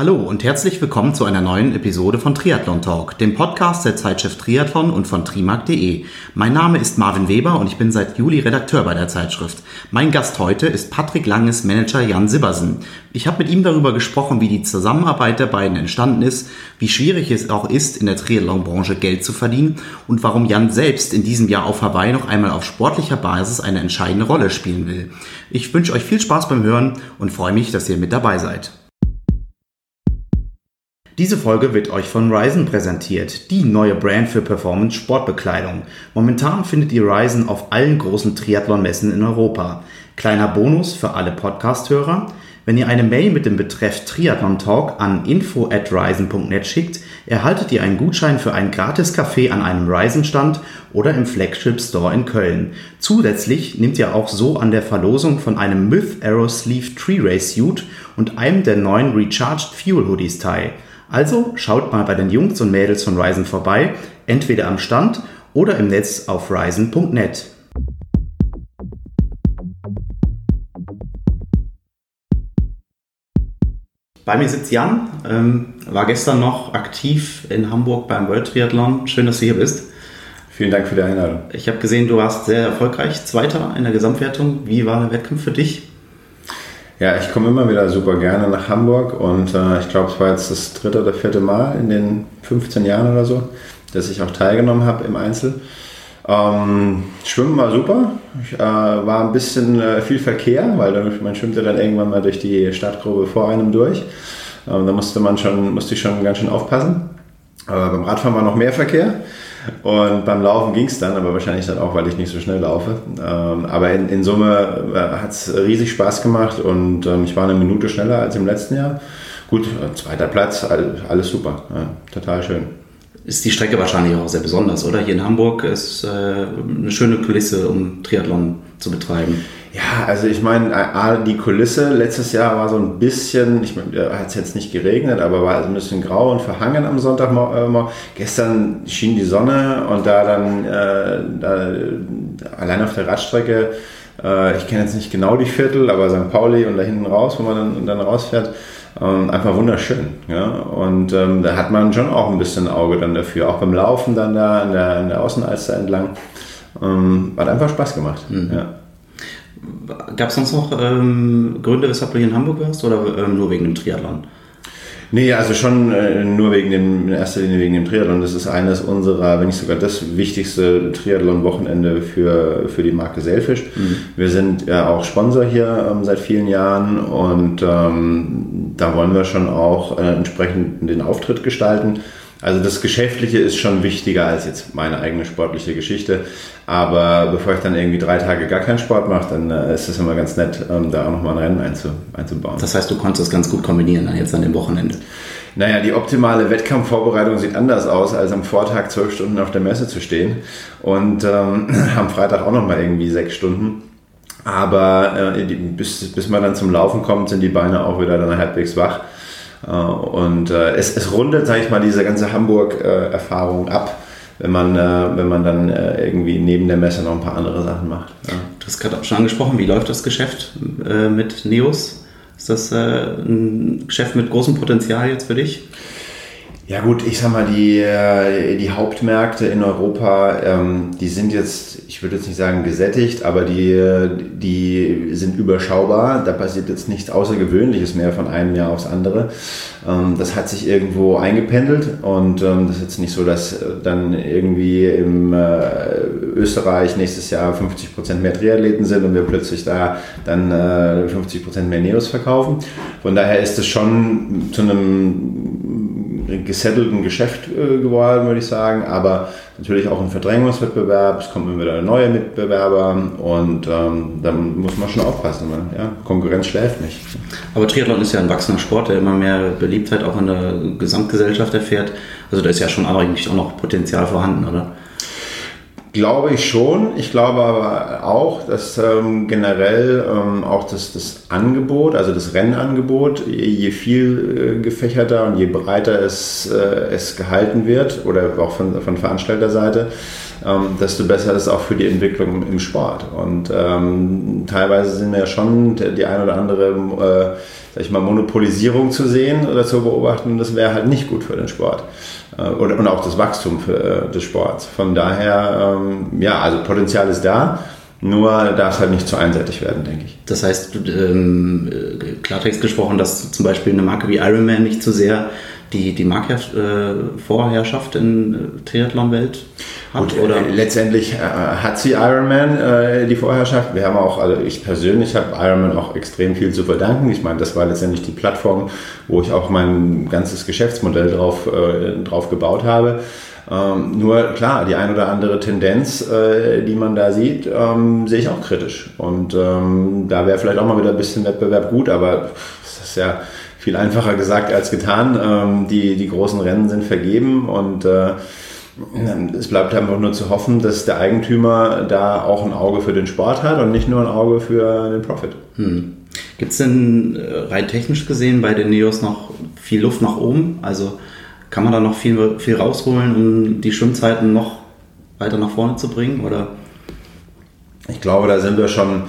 Hallo und herzlich willkommen zu einer neuen Episode von Triathlon Talk, dem Podcast der Zeitschrift Triathlon und von trimark.de. Mein Name ist Marvin Weber und ich bin seit Juli Redakteur bei der Zeitschrift. Mein Gast heute ist Patrick Langes Manager Jan Sibbersen. Ich habe mit ihm darüber gesprochen, wie die Zusammenarbeit der beiden entstanden ist, wie schwierig es auch ist, in der Triathlon-Branche Geld zu verdienen und warum Jan selbst in diesem Jahr auf Hawaii noch einmal auf sportlicher Basis eine entscheidende Rolle spielen will. Ich wünsche euch viel Spaß beim Hören und freue mich, dass ihr mit dabei seid. Diese Folge wird euch von Ryzen präsentiert, die neue Brand für Performance Sportbekleidung. Momentan findet ihr Ryzen auf allen großen Triathlon-Messen in Europa. Kleiner Bonus für alle Podcast-Hörer. Wenn ihr eine Mail mit dem Betreff Triathlon Talk an info at ryzen.net schickt, erhaltet ihr einen Gutschein für ein gratis Café an einem Ryzen-Stand oder im Flagship Store in Köln. Zusätzlich nehmt ihr auch so an der Verlosung von einem Myth Aero Sleeve Tree Race Suit und einem der neuen Recharged Fuel Hoodies teil. Also schaut mal bei den Jungs und Mädels von Ryzen vorbei, entweder am Stand oder im Netz auf ryzen.net. Bei mir sitzt Jan, ähm, war gestern noch aktiv in Hamburg beim World Triathlon. Schön, dass du hier bist. Vielen Dank für die Einladung. Ich habe gesehen, du warst sehr erfolgreich, Zweiter in der Gesamtwertung. Wie war der Wettkampf für dich? Ja, ich komme immer wieder super gerne nach Hamburg und äh, ich glaube, es war jetzt das dritte oder vierte Mal in den 15 Jahren oder so, dass ich auch teilgenommen habe im Einzel. Ähm, Schwimmen war super. Ich, äh, war ein bisschen äh, viel Verkehr, weil man schwimmte dann irgendwann mal durch die Stadtgrube vor einem durch. Ähm, da musste man schon, musste ich schon ganz schön aufpassen. Aber beim Radfahren war noch mehr Verkehr. Und beim Laufen ging es dann, aber wahrscheinlich dann auch, weil ich nicht so schnell laufe. Ähm, aber in, in Summe äh, hat es riesig Spaß gemacht und ähm, ich war eine Minute schneller als im letzten Jahr. Gut, äh, zweiter Platz, alles super, ja, total schön. Ist die Strecke wahrscheinlich auch sehr besonders, oder? Hier in Hamburg ist äh, eine schöne Kulisse, um Triathlon zu betreiben. Ja, also ich meine, die Kulisse letztes Jahr war so ein bisschen, ich meine, hat es jetzt nicht geregnet, aber war ein bisschen grau und verhangen am Sonntag. Äh, Gestern schien die Sonne und da dann äh, da, allein auf der Radstrecke, äh, ich kenne jetzt nicht genau die Viertel, aber St. Pauli und da hinten raus, wo man dann, dann rausfährt, ähm, einfach wunderschön. Ja? Und ähm, da hat man schon auch ein bisschen Auge dann dafür, auch beim Laufen dann da an der, an der Außenalster entlang. Ähm, hat einfach Spaß gemacht. Mhm. Ja. Gab es sonst noch ähm, Gründe, weshalb du hier in Hamburg warst oder ähm, nur wegen dem Triathlon? Nee, also schon äh, nur wegen dem, in erster Linie wegen dem Triathlon. Das ist eines unserer, wenn nicht sogar das wichtigste Triathlon-Wochenende für, für die Marke Selfish. Mhm. Wir sind ja auch Sponsor hier ähm, seit vielen Jahren und ähm, da wollen wir schon auch äh, entsprechend den Auftritt gestalten. Also das Geschäftliche ist schon wichtiger als jetzt meine eigene sportliche Geschichte. Aber bevor ich dann irgendwie drei Tage gar keinen Sport mache, dann äh, ist es immer ganz nett, ähm, da auch nochmal ein Rennen einzu, einzubauen. Das heißt, du konntest das ganz gut kombinieren dann jetzt an dem Wochenende. Naja, die optimale Wettkampfvorbereitung sieht anders aus, als am Vortag zwölf Stunden auf der Messe zu stehen und ähm, am Freitag auch nochmal irgendwie sechs Stunden. Aber äh, bis, bis man dann zum Laufen kommt, sind die Beine auch wieder dann halbwegs wach. Äh, und äh, es, es rundet, sage ich mal, diese ganze Hamburg-Erfahrung ab, wenn man, äh, wenn man dann irgendwie neben der Messe noch ein paar andere Sachen macht. Ja. Du hast gerade auch schon angesprochen, wie läuft das Geschäft mit Neos? Ist das ein Geschäft mit großem Potenzial jetzt für dich? Ja gut, ich sag mal, die, äh, die Hauptmärkte in Europa, ähm, die sind jetzt, ich würde jetzt nicht sagen gesättigt, aber die, die sind überschaubar. Da passiert jetzt nichts Außergewöhnliches mehr von einem Jahr aufs andere. Ähm, das hat sich irgendwo eingependelt und ähm, das ist jetzt nicht so, dass dann irgendwie im äh, Österreich nächstes Jahr 50 Prozent mehr Triathleten sind und wir plötzlich da dann äh, 50 Prozent mehr Neos verkaufen. Von daher ist es schon zu einem gesettelten Geschäft äh, geworden, würde ich sagen, aber natürlich auch ein Verdrängungswettbewerb, es kommen immer wieder neue Mitbewerber und ähm, da muss man schon aufpassen. Weil, ja, Konkurrenz schläft nicht. Aber Triathlon ist ja ein wachsender Sport, der immer mehr Beliebtheit auch in der Gesamtgesellschaft erfährt. Also da ist ja schon eigentlich auch noch Potenzial vorhanden, oder? Glaube ich schon. Ich glaube aber auch, dass ähm, generell ähm, auch das, das Angebot, also das Rennangebot, je viel äh, gefächerter und je breiter es, äh, es gehalten wird oder auch von, von Veranstalterseite, ähm, desto besser ist es auch für die Entwicklung im Sport. Und ähm, teilweise sind ja schon die ein oder andere äh, sag ich mal, Monopolisierung zu sehen oder zu beobachten. Das wäre halt nicht gut für den Sport und, und auch das Wachstum für, äh, des Sports. Von daher, ähm, ja, also Potenzial ist da. Nur darf es halt nicht zu einseitig werden, denke ich. Das heißt, ähm, äh, Klartext gesprochen, dass zum Beispiel eine Marke wie Ironman nicht zu sehr die, die Marktvorherrschaft in äh, Triathlon-Welt hat? Gut, oder? Äh, letztendlich äh, hat sie Ironman äh, die Vorherrschaft. Wir haben auch, also ich persönlich habe Ironman auch extrem viel zu verdanken. Ich meine, das war letztendlich die Plattform, wo ich auch mein ganzes Geschäftsmodell drauf, äh, drauf gebaut habe. Ähm, nur klar, die ein oder andere Tendenz, äh, die man da sieht, ähm, sehe ich auch kritisch. Und ähm, da wäre vielleicht auch mal wieder ein bisschen Wettbewerb gut, aber das ist ja viel einfacher gesagt als getan. Ähm, die, die großen Rennen sind vergeben und äh, es bleibt einfach nur zu hoffen, dass der Eigentümer da auch ein Auge für den Sport hat und nicht nur ein Auge für den Profit. Hm. Gibt es denn äh, rein technisch gesehen bei den Neos noch viel Luft nach oben? Also kann man da noch viel, viel rausholen, um die Schwimmzeiten noch weiter nach vorne zu bringen? Oder? Ich glaube, da sind wir schon,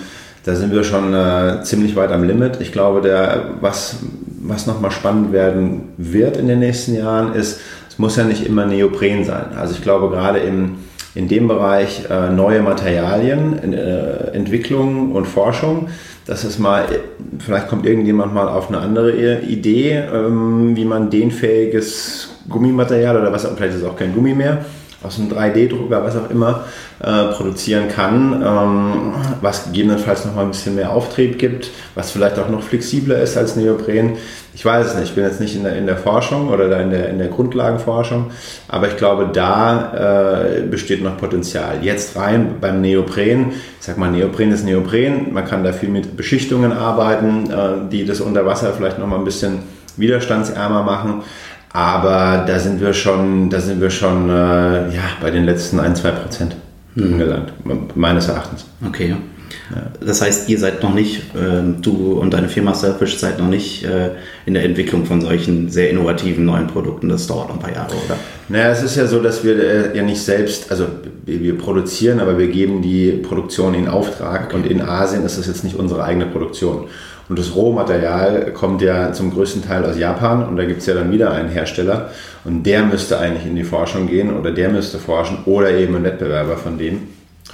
da sind wir schon äh, ziemlich weit am Limit. Ich glaube, der, was, was nochmal spannend werden wird in den nächsten Jahren, ist, es muss ja nicht immer Neopren sein. Also ich glaube gerade im, in dem Bereich äh, neue Materialien, äh, Entwicklung und Forschung, dass es mal, vielleicht kommt irgendjemand mal auf eine andere Idee, ähm, wie man dehnfähiges Gummimaterial oder was, vielleicht ist es auch kein Gummi mehr, aus einem 3D-Drucker, was auch immer, äh, produzieren kann, ähm, was gegebenenfalls noch mal ein bisschen mehr Auftrieb gibt, was vielleicht auch noch flexibler ist als Neopren. Ich weiß es nicht, ich bin jetzt nicht in der, in der Forschung oder da in der, in der Grundlagenforschung, aber ich glaube, da äh, besteht noch Potenzial. Jetzt rein beim Neopren, ich sag mal, Neopren ist Neopren, man kann da viel mit Beschichtungen arbeiten, äh, die das unter Wasser vielleicht noch mal ein bisschen widerstandsärmer machen. Aber da sind wir schon, da sind wir schon äh, ja, bei den letzten ein, zwei Prozent hm. angelangt, meines Erachtens. Okay. Ja. Das heißt, ihr seid noch nicht, äh, du und deine Firma Selfish seid noch nicht äh, in der Entwicklung von solchen sehr innovativen neuen Produkten. Das dauert noch ein paar Jahre, oder? Naja, es ist ja so, dass wir äh, ja nicht selbst, also wir, wir, produzieren, aber wir geben die Produktion in Auftrag okay. und in Asien ist das jetzt nicht unsere eigene Produktion. Und das Rohmaterial kommt ja zum größten Teil aus Japan und da gibt es ja dann wieder einen Hersteller und der müsste eigentlich in die Forschung gehen oder der müsste forschen oder eben ein Wettbewerber von denen.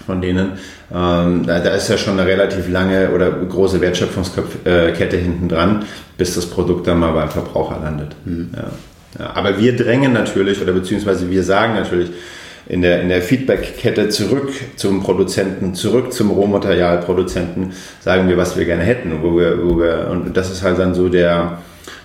Von denen. Ähm, da, da, ist ja schon eine relativ lange oder große Wertschöpfungskette hinten dran, bis das Produkt dann mal beim Verbraucher landet. Mhm. Ja. Ja, aber wir drängen natürlich oder beziehungsweise wir sagen natürlich, in der, in der Feedback-Kette zurück zum Produzenten, zurück zum Rohmaterialproduzenten, sagen wir, was wir gerne hätten. Wo wir, wo wir, und das ist halt dann so der,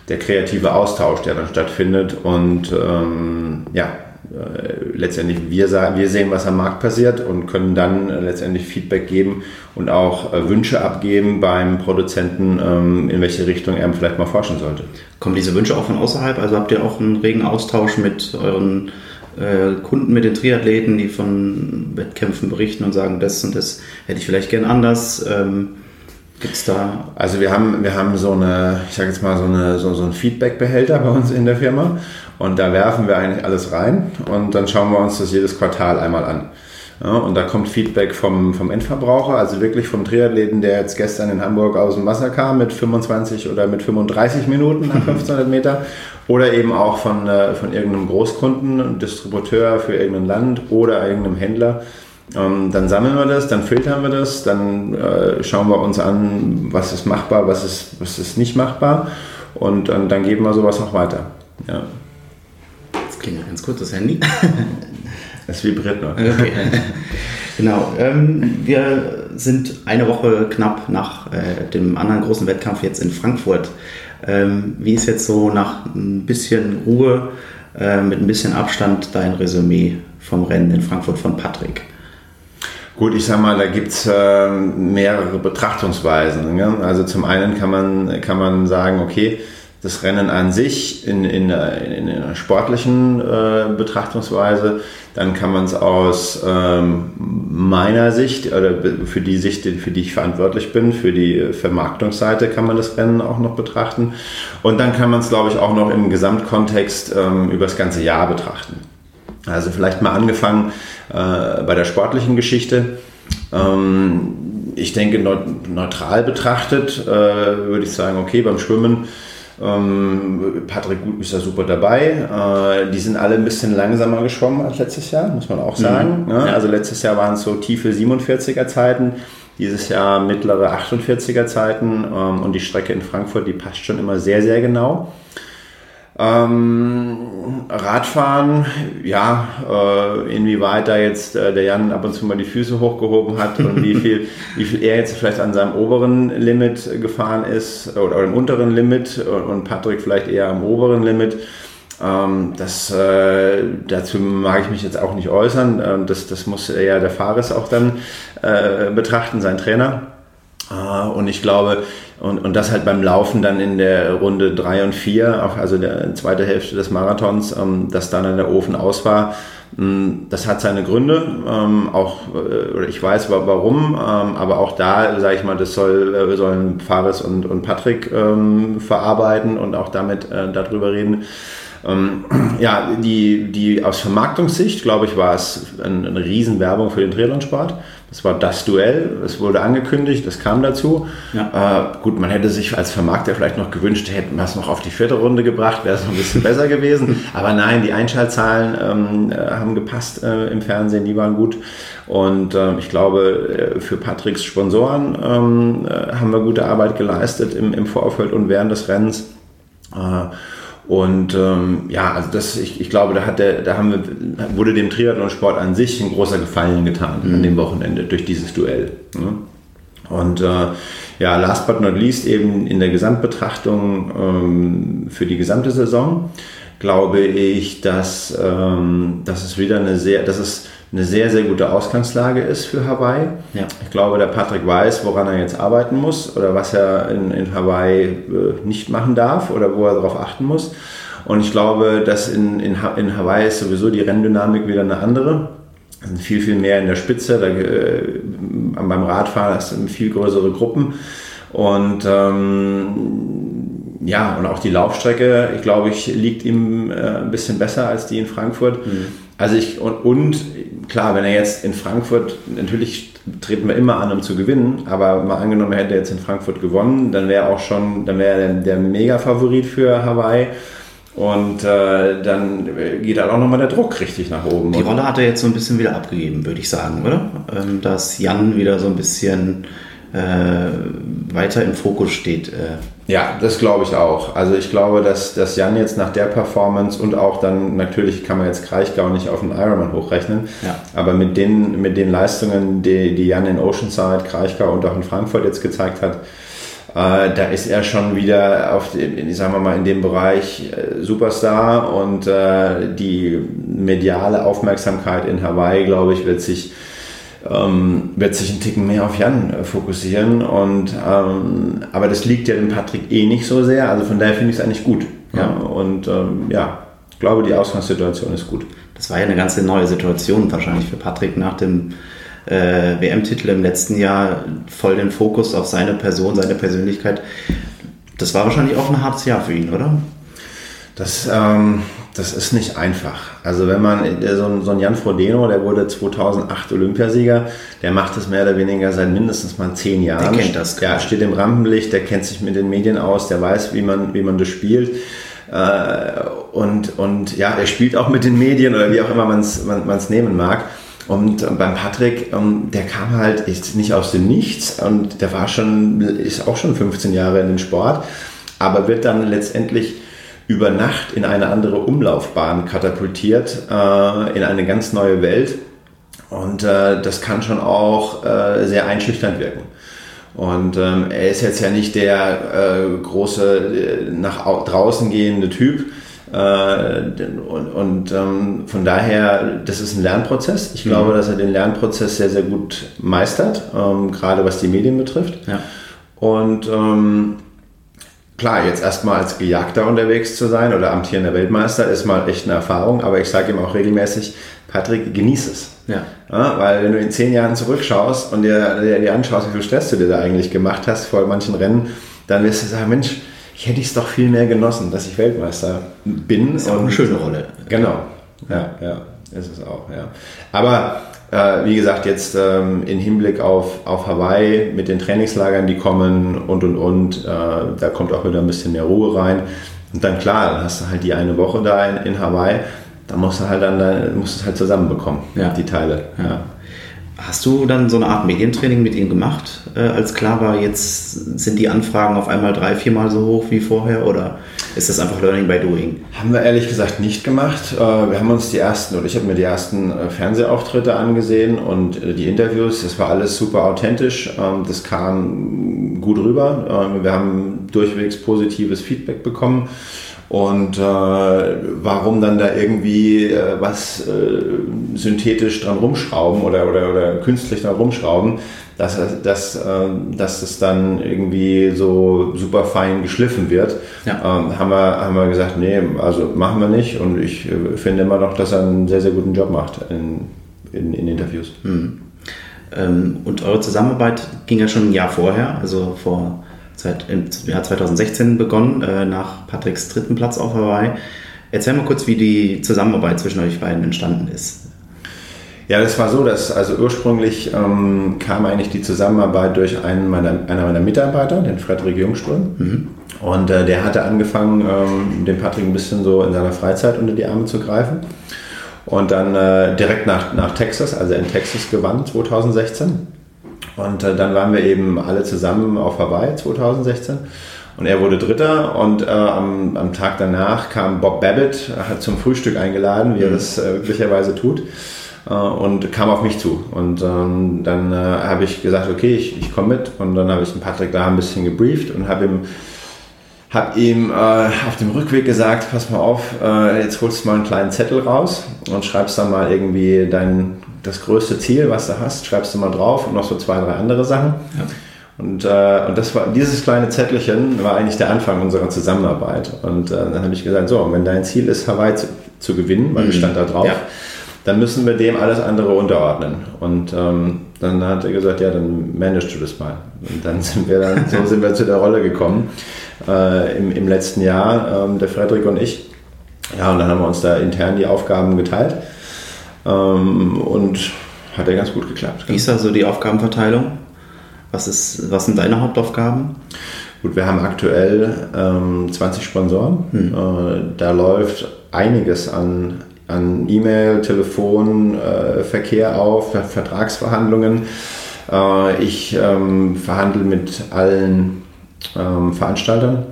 der kreative Austausch, der dann stattfindet. Und ähm, ja, äh, letztendlich wir, wir sehen, was am Markt passiert und können dann äh, letztendlich Feedback geben und auch äh, Wünsche abgeben beim Produzenten, ähm, in welche Richtung er vielleicht mal forschen sollte. Kommen diese Wünsche auch von außerhalb? Also habt ihr auch einen regen Austausch mit euren äh, Kunden mit den Triathleten, die von Wettkämpfen berichten und sagen, das und das hätte ich vielleicht gern anders. Ähm, Gibt es da? Also wir haben, wir haben so eine, ich sage jetzt mal so, eine, so, so einen Feedback-Behälter bei uns in der Firma und da werfen wir eigentlich alles rein und dann schauen wir uns das jedes Quartal einmal an. Ja, und da kommt Feedback vom, vom Endverbraucher, also wirklich vom Triathleten, der jetzt gestern in Hamburg aus dem Wasser kam mit 25 oder mit 35 Minuten nach 1500 Meter oder eben auch von, äh, von irgendeinem Großkunden, Distributeur für irgendein Land oder irgendeinem Händler. Ähm, dann sammeln wir das, dann filtern wir das, dann äh, schauen wir uns an, was ist machbar, was ist, was ist nicht machbar und, und dann geben wir sowas noch weiter. Ja. Jetzt klingelt ganz kurz das Handy. Es vibriert noch. Okay. genau. Ähm, wir sind eine Woche knapp nach äh, dem anderen großen Wettkampf jetzt in Frankfurt. Ähm, wie ist jetzt so nach ein bisschen Ruhe, äh, mit ein bisschen Abstand dein Resümee vom Rennen in Frankfurt von Patrick? Gut, ich sag mal, da gibt es äh, mehrere Betrachtungsweisen. Ne? Also zum einen kann man, kann man sagen, okay, das Rennen an sich in, in, in einer sportlichen äh, Betrachtungsweise, dann kann man es aus ähm, meiner Sicht oder für die Sicht, für die ich verantwortlich bin, für die Vermarktungsseite kann man das Rennen auch noch betrachten. Und dann kann man es, glaube ich, auch noch im Gesamtkontext ähm, über das ganze Jahr betrachten. Also vielleicht mal angefangen äh, bei der sportlichen Geschichte. Ähm, ich denke, neutral betrachtet äh, würde ich sagen, okay, beim Schwimmen ähm, Patrick Gut ist da super dabei. Äh, die sind alle ein bisschen langsamer geschwommen als letztes Jahr, muss man auch sagen. Mhm. Ne? Also letztes Jahr waren es so tiefe 47er Zeiten, dieses Jahr mittlere 48er Zeiten ähm, und die Strecke in Frankfurt, die passt schon immer sehr, sehr genau. Ähm, Radfahren, ja, äh, inwieweit da jetzt äh, der Jan ab und zu mal die Füße hochgehoben hat und wie viel, wie viel er jetzt vielleicht an seinem oberen Limit gefahren ist oder, oder im unteren Limit und Patrick vielleicht eher am oberen Limit. Ähm, das, äh, dazu mag ich mich jetzt auch nicht äußern. Ähm, das, das muss ja der Fares auch dann äh, betrachten, sein Trainer. Äh, und ich glaube, und, und das halt beim Laufen dann in der Runde 3 und 4, also der zweite Hälfte des Marathons, ähm, dass dann der Ofen aus war. Ähm, das hat seine Gründe, ähm, auch, äh, oder ich weiß warum, ähm, aber auch da, sage ich mal, das soll, äh, sollen Fares und, und Patrick verarbeiten und auch damit äh, darüber reden. Ähm, ja, die, die aus Vermarktungssicht, glaube ich, war es eine, eine Riesenwerbung für den Triathlonsport. Das war das Duell, es wurde angekündigt, es kam dazu. Ja. Äh, gut, man hätte sich als Vermarkter vielleicht noch gewünscht, hätten wir es noch auf die vierte Runde gebracht, wäre es noch ein bisschen besser gewesen. Aber nein, die Einschaltzahlen ähm, äh, haben gepasst äh, im Fernsehen, die waren gut. Und ähm, ich glaube, äh, für Patricks Sponsoren ähm, äh, haben wir gute Arbeit geleistet im, im Vorfeld und während des Rennens. Und ähm, ja, also das, ich, ich glaube, da hat der, da haben wir, wurde dem Triathlon-Sport an sich ein großer Gefallen getan mhm. an dem Wochenende durch dieses Duell. Ne? Und äh, ja, last but not least eben in der Gesamtbetrachtung ähm, für die gesamte Saison glaube ich, dass, ähm, dass es wieder eine sehr, dass es eine sehr, sehr gute Ausgangslage ist für Hawaii. Ja. Ich glaube, der Patrick weiß, woran er jetzt arbeiten muss oder was er in, in Hawaii äh, nicht machen darf oder wo er darauf achten muss. Und ich glaube, dass in, in, in Hawaii ist sowieso die Renndynamik wieder eine andere. Es sind viel, viel mehr in der Spitze. Da, äh, beim Radfahren sind viel größere Gruppen. Und ähm, ja, und auch die Laufstrecke, ich glaube, ich liegt ihm äh, ein bisschen besser als die in Frankfurt. Mhm. Also ich, und, und klar, wenn er jetzt in Frankfurt, natürlich treten wir immer an, um zu gewinnen, aber mal angenommen, er hätte jetzt in Frankfurt gewonnen, dann wäre auch schon, dann wäre er der Mega-Favorit für Hawaii. Und äh, dann geht halt auch nochmal der Druck richtig nach oben. Die Rolle hat er jetzt so ein bisschen wieder abgegeben, würde ich sagen, oder? Ähm, dass Jan wieder so ein bisschen äh, weiter im Fokus steht. Äh. Ja, das glaube ich auch. Also ich glaube, dass, dass Jan jetzt nach der Performance und auch dann, natürlich kann man jetzt Kraichgau nicht auf den Ironman hochrechnen, ja. aber mit den, mit den Leistungen, die, die Jan in Oceanside, Kraichgau und auch in Frankfurt jetzt gezeigt hat, äh, da ist er schon wieder auf, in, sagen wir mal, in dem Bereich äh, Superstar und äh, die mediale Aufmerksamkeit in Hawaii, glaube ich, wird sich ähm, wird sich ein Ticken mehr auf Jan äh, fokussieren. Und, ähm, aber das liegt ja dem Patrick eh nicht so sehr. Also von daher finde ich es eigentlich gut. Ja. ja. Und ähm, ja, ich glaube, die Ausgangssituation ist gut. Das war ja eine ganz neue Situation wahrscheinlich für Patrick nach dem äh, WM-Titel im letzten Jahr. Voll den Fokus auf seine Person, seine Persönlichkeit. Das war wahrscheinlich auch ein hartes Jahr für ihn, oder? Das, ähm, das ist nicht einfach. Also wenn man, so ein, so ein Jan Frodeno, der wurde 2008 Olympiasieger, der macht das mehr oder weniger seit mindestens mal zehn Jahren. Der kennt das. Der steht im Rampenlicht, der kennt sich mit den Medien aus, der weiß, wie man, wie man das spielt. Äh, und, und ja, er spielt auch mit den Medien oder wie auch immer man es man, nehmen mag. Und beim Patrick, ähm, der kam halt nicht aus dem Nichts und der war schon, ist auch schon 15 Jahre in dem Sport, aber wird dann letztendlich über Nacht in eine andere Umlaufbahn katapultiert, äh, in eine ganz neue Welt. Und äh, das kann schon auch äh, sehr einschüchternd wirken. Und ähm, er ist jetzt ja nicht der äh, große äh, nach draußen gehende Typ. Äh, und, und ähm, von daher, das ist ein Lernprozess. Ich mhm. glaube, dass er den Lernprozess sehr, sehr gut meistert, ähm, gerade was die Medien betrifft. Ja. Und ähm, klar, jetzt erstmal als Gejagter unterwegs zu sein oder amtierender Weltmeister ist mal echt eine Erfahrung, aber ich sage ihm auch regelmäßig, Patrick, genieß es. Ja. ja. Weil wenn du in zehn Jahren zurückschaust und dir, dir, dir anschaust, wie viel Stress du dir da eigentlich gemacht hast vor manchen Rennen, dann wirst du sagen, Mensch, ich hätte es doch viel mehr genossen, dass ich Weltmeister bin. Das ist auch eine schöne Rolle. Genau. Ja, ja, ist es auch, ja. Aber äh, wie gesagt, jetzt ähm, in Hinblick auf, auf Hawaii mit den Trainingslagern, die kommen und und und, äh, da kommt auch wieder ein bisschen mehr Ruhe rein. Und dann klar, dann hast du halt die eine Woche da in, in Hawaii, da musst du halt dann, dann musst du es halt zusammenbekommen, ja. die Teile. Ja. Hast du dann so eine Art Medientraining mit ihm gemacht, äh, als klar war, jetzt sind die Anfragen auf einmal drei, viermal so hoch wie vorher oder ist das einfach Learning by Doing? Haben wir ehrlich gesagt nicht gemacht. Äh, wir haben uns die ersten, oder ich habe mir die ersten äh, Fernsehauftritte angesehen und äh, die Interviews, das war alles super authentisch, ähm, das kam gut rüber. Ähm, wir haben durchwegs positives Feedback bekommen. Und äh, warum dann da irgendwie äh, was äh, synthetisch dran rumschrauben oder, oder, oder künstlich dran rumschrauben, dass, dass, äh, dass es dann irgendwie so super fein geschliffen wird, ja. ähm, haben, wir, haben wir gesagt, nee, also machen wir nicht. Und ich äh, finde immer noch, dass er einen sehr, sehr guten Job macht in, in, in Interviews. Mhm. Ähm, und eure Zusammenarbeit ging ja schon ein Jahr vorher, also vor seit im Jahr 2016 begonnen, äh, nach Patricks dritten Platz auf Hawaii. Erzähl mal kurz, wie die Zusammenarbeit zwischen euch beiden entstanden ist. Ja, das war so, dass also ursprünglich ähm, kam eigentlich die Zusammenarbeit durch einen meiner, einer meiner Mitarbeiter, den Frederik Jungsturm. Mhm. Und äh, der hatte angefangen, ähm, den Patrick ein bisschen so in seiner Freizeit unter die Arme zu greifen. Und dann äh, direkt nach, nach Texas, also in Texas gewann 2016. Und äh, dann waren wir eben alle zusammen auf Hawaii 2016. Und er wurde Dritter und äh, am, am Tag danach kam Bob Babbitt, hat zum Frühstück eingeladen, wie er mhm. das äh, üblicherweise tut, äh, und kam auf mich zu. Und ähm, dann äh, habe ich gesagt, okay, ich, ich komme mit. Und dann habe ich den Patrick da ein bisschen gebrieft und habe ihm habe ihm äh, auf dem Rückweg gesagt, pass mal auf, äh, jetzt holst du mal einen kleinen Zettel raus und schreibst dann mal irgendwie dein, das größte Ziel, was du hast, schreibst du mal drauf und noch so zwei, drei andere Sachen. Ja. Und, äh, und das war, dieses kleine Zettelchen war eigentlich der Anfang unserer Zusammenarbeit. Und äh, dann habe ich gesagt, so, wenn dein Ziel ist, Hawaii zu, zu gewinnen, weil mhm. stand da drauf, ja. dann müssen wir dem alles andere unterordnen. Und ähm, dann hat er gesagt, ja, dann managst du das mal. Und dann sind wir dann, so sind wir zu der Rolle gekommen äh, im, im letzten Jahr, ähm, der Frederik und ich. Ja, und dann haben wir uns da intern die Aufgaben geteilt. Ähm, und hat ja ganz gut geklappt. Wie ist da so die Aufgabenverteilung? Was, ist, was sind deine Hauptaufgaben? Gut, wir haben aktuell ähm, 20 Sponsoren. Hm. Äh, da läuft einiges an, an E-Mail, Telefon, äh, Verkehr auf, Vertragsverhandlungen. Äh, ich ähm, verhandle mit allen ähm, Veranstaltern.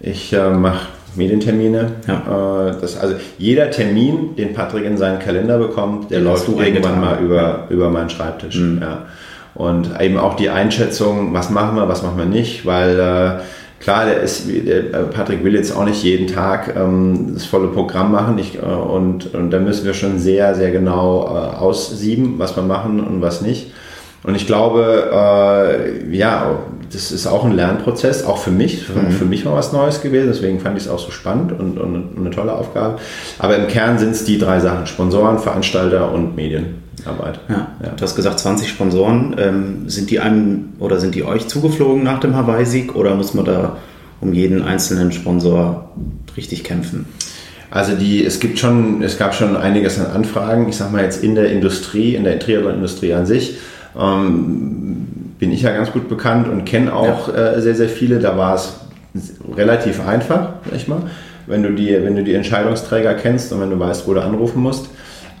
Ich äh, mache Medientermine. Ja. Äh, das, also jeder Termin, den Patrick in seinen Kalender bekommt, der den läuft irgendwann mal über, ja. über meinen Schreibtisch. Mhm. Ja. Und eben auch die Einschätzung, was machen wir, was machen wir nicht, weil äh, klar, der ist, der äh, Patrick will jetzt auch nicht jeden Tag ähm, das volle Programm machen ich, äh, und, und da müssen wir schon sehr, sehr genau aussieben, was wir machen und was nicht. Und ich glaube, äh, ja, das ist auch ein Lernprozess, auch für mich. Mhm. Für mich war was Neues gewesen, deswegen fand ich es auch so spannend und, und, eine tolle Aufgabe. Aber im Kern sind es die drei Sachen: Sponsoren, Veranstalter und Medienarbeit. Ja, ja. Du hast gesagt, 20 Sponsoren. Ähm, sind die einem oder sind die euch zugeflogen nach dem Hawaii-Sieg oder muss man da um jeden einzelnen Sponsor richtig kämpfen? Also die, es gibt schon, es gab schon einiges an Anfragen, ich sag mal jetzt in der Industrie, in der Triathlon-Industrie an sich ähm, bin ich ja ganz gut bekannt und kenne auch ja. äh, sehr, sehr viele. Da war es relativ einfach, nicht mal, wenn du, die, wenn du die Entscheidungsträger kennst und wenn du weißt, wo du anrufen musst.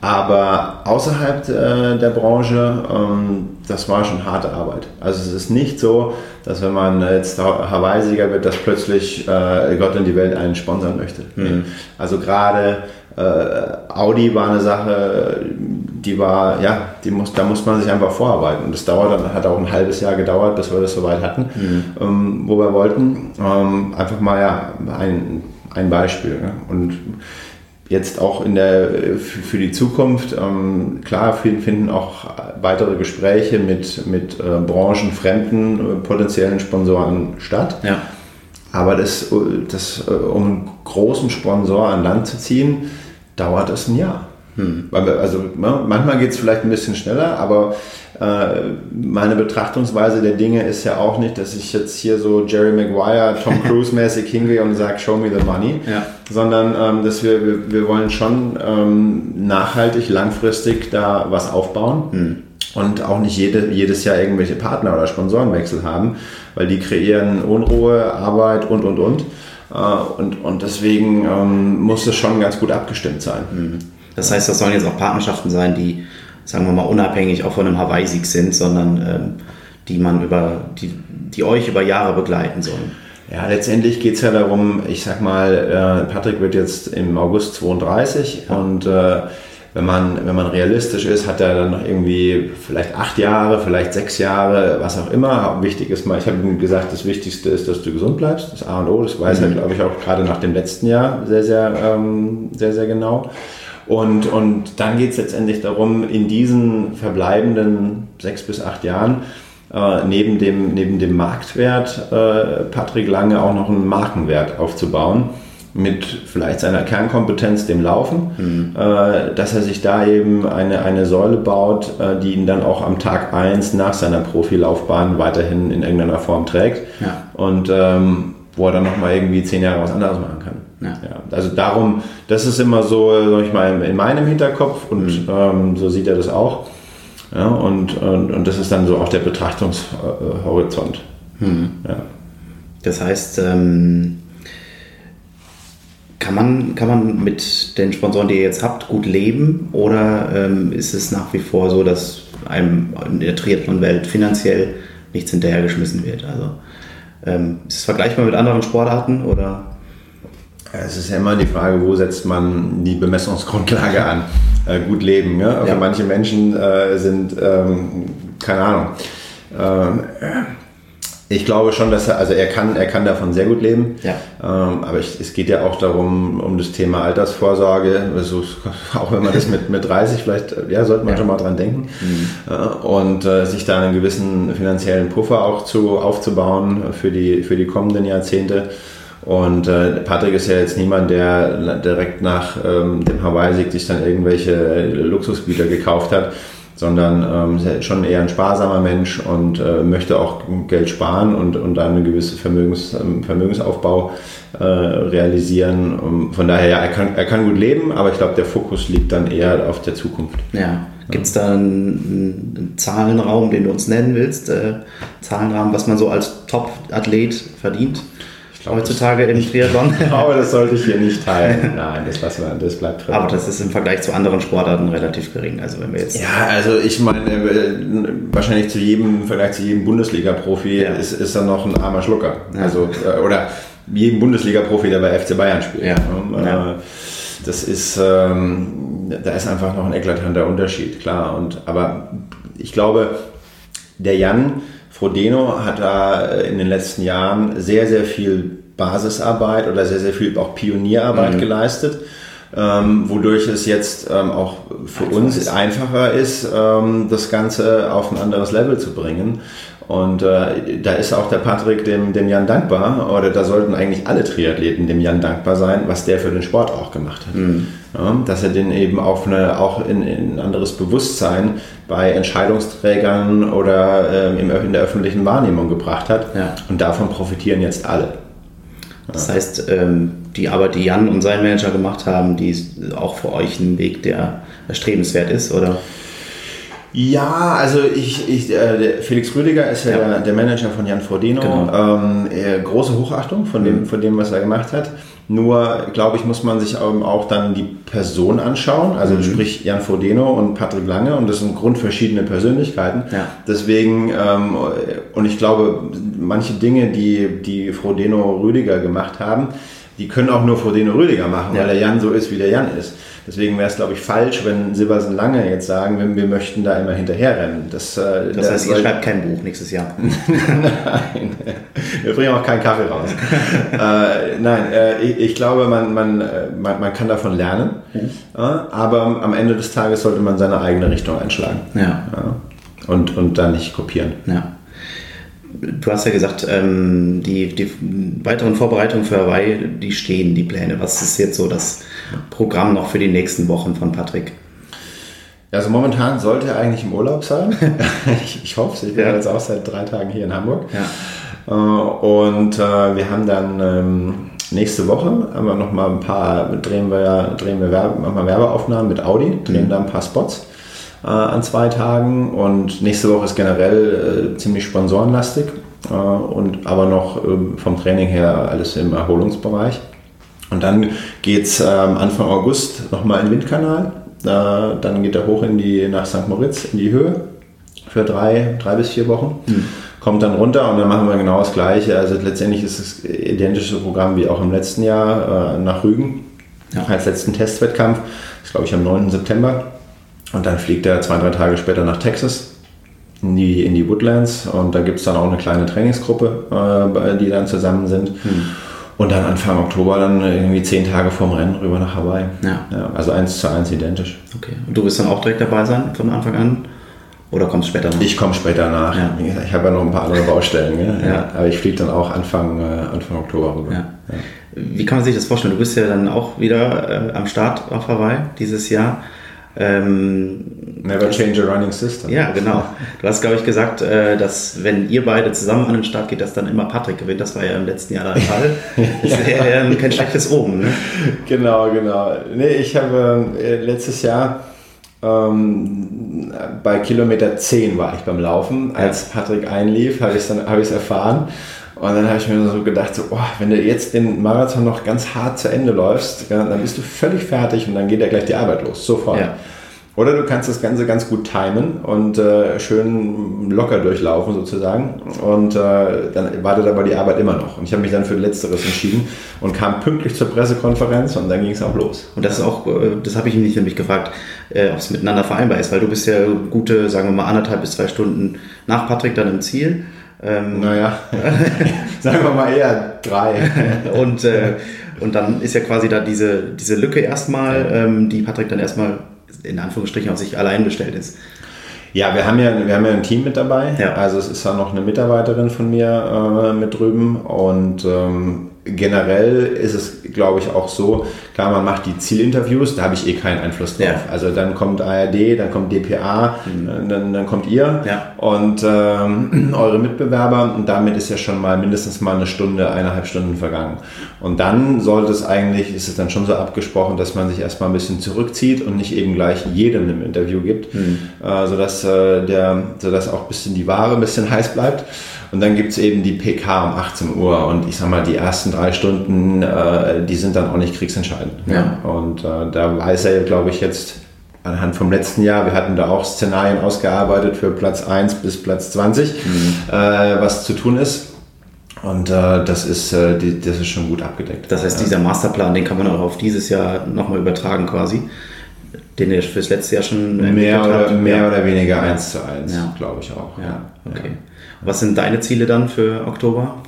Aber außerhalb äh, der Branche, ähm, das war schon harte Arbeit. Also es ist nicht so, dass wenn man jetzt Hawaii-Sieger wird, dass plötzlich äh, Gott in die Welt einen sponsern möchte. Mhm. Also gerade äh, Audi war eine Sache, die war, ja, die muss, da muss man sich einfach vorarbeiten. Und das dauert dann, hat auch ein halbes Jahr gedauert, bis wir das soweit hatten, mhm. ähm, wo wir wollten. Ähm, einfach mal ja, ein, ein Beispiel. Ja. Und jetzt auch in der, für die Zukunft, ähm, klar finden auch weitere Gespräche mit, mit äh, branchenfremden äh, potenziellen Sponsoren statt. Ja. aber das, das, um einen großen Sponsor an Land zu ziehen, dauert es ein Jahr. Hm. Also ne, manchmal geht es vielleicht ein bisschen schneller, aber äh, meine Betrachtungsweise der Dinge ist ja auch nicht, dass ich jetzt hier so Jerry Maguire, Tom Cruise mäßig hingehe und sage, show me the money, ja. sondern ähm, dass wir, wir, wir, wollen schon ähm, nachhaltig, langfristig da was aufbauen. Hm. Und auch nicht jede, jedes Jahr irgendwelche Partner oder Sponsorenwechsel haben, weil die kreieren Unruhe, Arbeit und, und, und. Äh, und, und deswegen ähm, muss es schon ganz gut abgestimmt sein. Hm. Das heißt, das sollen jetzt auch Partnerschaften sein, die, sagen wir mal, unabhängig auch von einem Hawaii-Sieg sind, sondern ähm, die man über, die, die euch über Jahre begleiten sollen. Ja, letztendlich geht es ja darum, ich sag mal, äh, Patrick wird jetzt im August 32 ja. und äh, wenn man, wenn man realistisch ist, hat er dann noch irgendwie vielleicht acht Jahre, vielleicht sechs Jahre, was auch immer. Wichtig ist mal, ich habe ihm gesagt, das Wichtigste ist, dass du gesund bleibst. Das A und O, das weiß mhm. er, glaube ich, auch gerade nach dem letzten Jahr sehr, sehr, ähm, sehr, sehr genau. Und, und dann geht es letztendlich darum, in diesen verbleibenden sechs bis acht Jahren äh, neben, dem, neben dem Marktwert äh, Patrick Lange auch noch einen Markenwert aufzubauen mit vielleicht seiner Kernkompetenz, dem Laufen, mhm. äh, dass er sich da eben eine, eine Säule baut, äh, die ihn dann auch am Tag 1 nach seiner Profilaufbahn weiterhin in irgendeiner Form trägt ja. und ähm, wo er dann nochmal irgendwie zehn Jahre was anderes machen kann. Ja. ja. also darum, das ist immer so, sag ich mal, in meinem Hinterkopf und mhm. ähm, so sieht er das auch. Ja, und, und, und das ist dann so auch der Betrachtungshorizont. Mhm. Ja. Das heißt, ähm, kann, man, kann man mit den Sponsoren, die ihr jetzt habt, gut leben oder ähm, ist es nach wie vor so, dass einem in der Triathlon-Welt finanziell nichts hinterhergeschmissen wird? Also ähm, ist es vergleichbar mit anderen Sportarten oder? Es ist ja immer die Frage, wo setzt man die Bemessungsgrundlage an? Äh, gut leben. Ne? Ja. manche Menschen äh, sind, ähm, keine Ahnung. Äh, ich glaube schon, dass er, also er kann, er kann davon sehr gut leben. Ja. Ähm, aber ich, es geht ja auch darum, um das Thema Altersvorsorge. Also, auch wenn man das mit, mit 30 vielleicht, ja, sollte man ja. schon mal dran denken. Mhm. Äh, und äh, sich da einen gewissen finanziellen Puffer auch zu, aufzubauen für die, für die kommenden Jahrzehnte. Und äh, Patrick ist ja jetzt niemand, der direkt nach ähm, dem Hawaii-Sieg sich dann irgendwelche Luxusgüter gekauft hat, sondern ähm, schon eher ein sparsamer Mensch und äh, möchte auch Geld sparen und, und dann einen gewissen Vermögens, ähm, Vermögensaufbau äh, realisieren. Und von daher, ja, er kann, er kann gut leben, aber ich glaube, der Fokus liegt dann eher auf der Zukunft. Ja. Gibt es da einen, einen, Zahlenraum, den du uns nennen willst? Äh, Zahlenrahmen, was man so als Top-Athlet verdient? Glaube, heutzutage im Triathlon. Ich glaube, das sollte ich hier nicht teilen. Nein, das, lassen wir, das bleibt drin. Aber das ist im Vergleich zu anderen Sportarten relativ gering. Also wenn wir jetzt ja, also ich meine, äh, wahrscheinlich zu jedem, im Vergleich zu jedem Bundesliga-Profi ja. ist, ist er noch ein armer Schlucker. Ja. Also, äh, oder jedem Bundesliga-Profi, der bei FC Bayern spielt. Ja. ja. Äh, das ist, ähm, da ist einfach noch ein eklatanter Unterschied, klar. Und, aber ich glaube, der Jan, Frodeno hat da in den letzten Jahren sehr, sehr viel Basisarbeit oder sehr, sehr viel auch Pionierarbeit mhm. geleistet. Ähm, wodurch es jetzt ähm, auch für Einfach uns ist. einfacher ist, ähm, das Ganze auf ein anderes Level zu bringen. Und äh, da ist auch der Patrick dem, dem Jan dankbar, oder da sollten eigentlich alle Triathleten dem Jan dankbar sein, was der für den Sport auch gemacht hat. Mhm. Ja, dass er den eben auf eine, auch in, in ein anderes Bewusstsein bei Entscheidungsträgern oder ähm, in der öffentlichen Wahrnehmung gebracht hat. Ja. Und davon profitieren jetzt alle. Das heißt, ähm, die Arbeit, die Jan und sein Manager gemacht haben, die ist auch für euch ein Weg, der erstrebenswert ist, oder? Ja, also ich, ich äh, Felix Rüdiger ist ja, ja. Der, der, Manager von Jan Frodeno. Genau. Ähm, große Hochachtung von dem, mhm. von dem, was er gemacht hat. Nur, glaube ich, muss man sich auch dann die Person anschauen. Also mhm. sprich Jan Frodeno und Patrick Lange und das sind grundverschiedene Persönlichkeiten. Ja. Deswegen, ähm, und ich glaube, manche Dinge, die, die Frodeno Rüdiger gemacht haben, die können auch nur Frodeno Rüdiger machen, ja. weil der Jan so ist, wie der Jan ist. Deswegen wäre es, glaube ich, falsch, wenn Silbersen Lange jetzt sagen, wir, wir möchten da immer hinterherrennen. Das, äh, das heißt, ihr schreibt kein Buch nächstes Jahr. nein, wir bringen auch keinen Kaffee raus. äh, nein, äh, ich, ich, glaube, man, man, äh, man, man, kann davon lernen, mhm. aber am Ende des Tages sollte man seine eigene Richtung einschlagen. Ja. ja. Und, und dann nicht kopieren. Ja. Du hast ja gesagt, ähm, die, die weiteren Vorbereitungen für Hawaii, die stehen, die Pläne. Was ist jetzt so das Programm noch für die nächsten Wochen von Patrick? Also momentan sollte er eigentlich im Urlaub sein. ich, ich hoffe es. Ich bin ja. jetzt auch seit drei Tagen hier in Hamburg. Ja. Äh, und äh, wir haben dann ähm, nächste Woche haben wir noch mal ein paar drehen wir drehen wir Werbe, machen Werbeaufnahmen mit Audi, drehen mhm. da ein paar Spots äh, an zwei Tagen und nächste Woche ist generell äh, ziemlich sponsorenlastig äh, und aber noch ähm, vom Training her alles im Erholungsbereich. Und dann geht es ähm, Anfang August nochmal in den Windkanal äh, dann geht er hoch in die, nach St. Moritz in die Höhe für drei, drei bis vier Wochen. Mhm. Kommt dann runter und dann machen wir genau das Gleiche. Also letztendlich ist es identische Programm wie auch im letzten Jahr äh, nach Rügen ja. als letzten Testwettkampf. Das ist, glaube ich, am 9. September. Und dann fliegt er zwei, drei Tage später nach Texas in die, in die Woodlands und da gibt es dann auch eine kleine Trainingsgruppe, äh, die dann zusammen sind. Mhm. Und dann Anfang Oktober dann irgendwie zehn Tage vorm Rennen rüber nach Hawaii. Ja. ja. also eins zu eins identisch. Okay. Und du wirst dann auch direkt dabei sein von Anfang an? Oder kommst du später nach? Ich komme später nach. Ja. Ich habe ja noch ein paar andere Baustellen. ja. ja. Aber ich fliege dann auch Anfang, äh, Anfang Oktober rüber. Wie kann man sich das vorstellen? Du bist ja dann auch wieder äh, am Start auf Hawaii dieses Jahr. Ähm, Never change a running system. Ja, genau. Du hast, glaube ich, gesagt, äh, dass wenn ihr beide zusammen an den Start geht, dass dann immer Patrick gewinnt. Das war ja im letzten Jahr der Fall. Das ist ja kein schlechtes Oben. Ne? Genau, genau. Nee, ich habe äh, letztes Jahr ähm, bei Kilometer 10 war ich beim Laufen. Als Patrick einlief, habe ich es hab erfahren. Und dann habe ich mir so gedacht, so, oh, wenn du jetzt den Marathon noch ganz hart zu Ende läufst, dann bist du völlig fertig und dann geht ja gleich die Arbeit los, sofort. Ja. Oder du kannst das Ganze ganz gut timen und äh, schön locker durchlaufen sozusagen. Und äh, dann wartet aber die Arbeit immer noch. Und ich habe mich dann für Letzteres entschieden und kam pünktlich zur Pressekonferenz und dann ging es auch los. Und das ist auch, äh, das habe ich mich nämlich gefragt, äh, ob es miteinander vereinbar ist, weil du bist ja gute, sagen wir mal, anderthalb bis zwei Stunden nach Patrick dann im Ziel. Ähm, naja, sagen wir mal eher drei. und, äh, und dann ist ja quasi da diese, diese Lücke erstmal, ähm, die Patrick dann erstmal in Anführungsstrichen auf sich allein bestellt ist. Ja, wir haben ja, wir haben ja ein Team mit dabei. Ja. Also es ist ja noch eine Mitarbeiterin von mir äh, mit drüben und ähm, generell ist es, glaube ich, auch so, klar, man macht die Zielinterviews, da habe ich eh keinen Einfluss drauf. Ja. Also dann kommt ARD, dann kommt DPA, mhm. dann, dann kommt ihr ja. und ähm, eure Mitbewerber und damit ist ja schon mal mindestens mal eine Stunde, eineinhalb Stunden vergangen. Und dann sollte es eigentlich, ist es dann schon so abgesprochen, dass man sich erstmal ein bisschen zurückzieht und nicht eben gleich jedem ein Interview gibt, mhm. äh, sodass, äh, der, sodass auch ein bisschen die Ware ein bisschen heiß bleibt. Und dann gibt es eben die PK um 18 Uhr und ich sag mal, die ersten drei Stunden, äh, die sind dann auch nicht kriegsentscheidend. Ja. Und äh, da weiß er, glaube ich, jetzt anhand vom letzten Jahr, wir hatten da auch Szenarien ausgearbeitet für Platz 1 bis Platz 20, mhm. äh, was zu tun ist. Und äh, das, ist, äh, die, das ist schon gut abgedeckt. Das heißt, dieser Masterplan, den kann man auch auf dieses Jahr nochmal übertragen quasi den ihr fürs letzte Jahr schon mehr oder, mehr ja. oder weniger eins zu eins, ja. glaube ich auch. Ja, okay. Was sind deine Ziele dann für Oktober?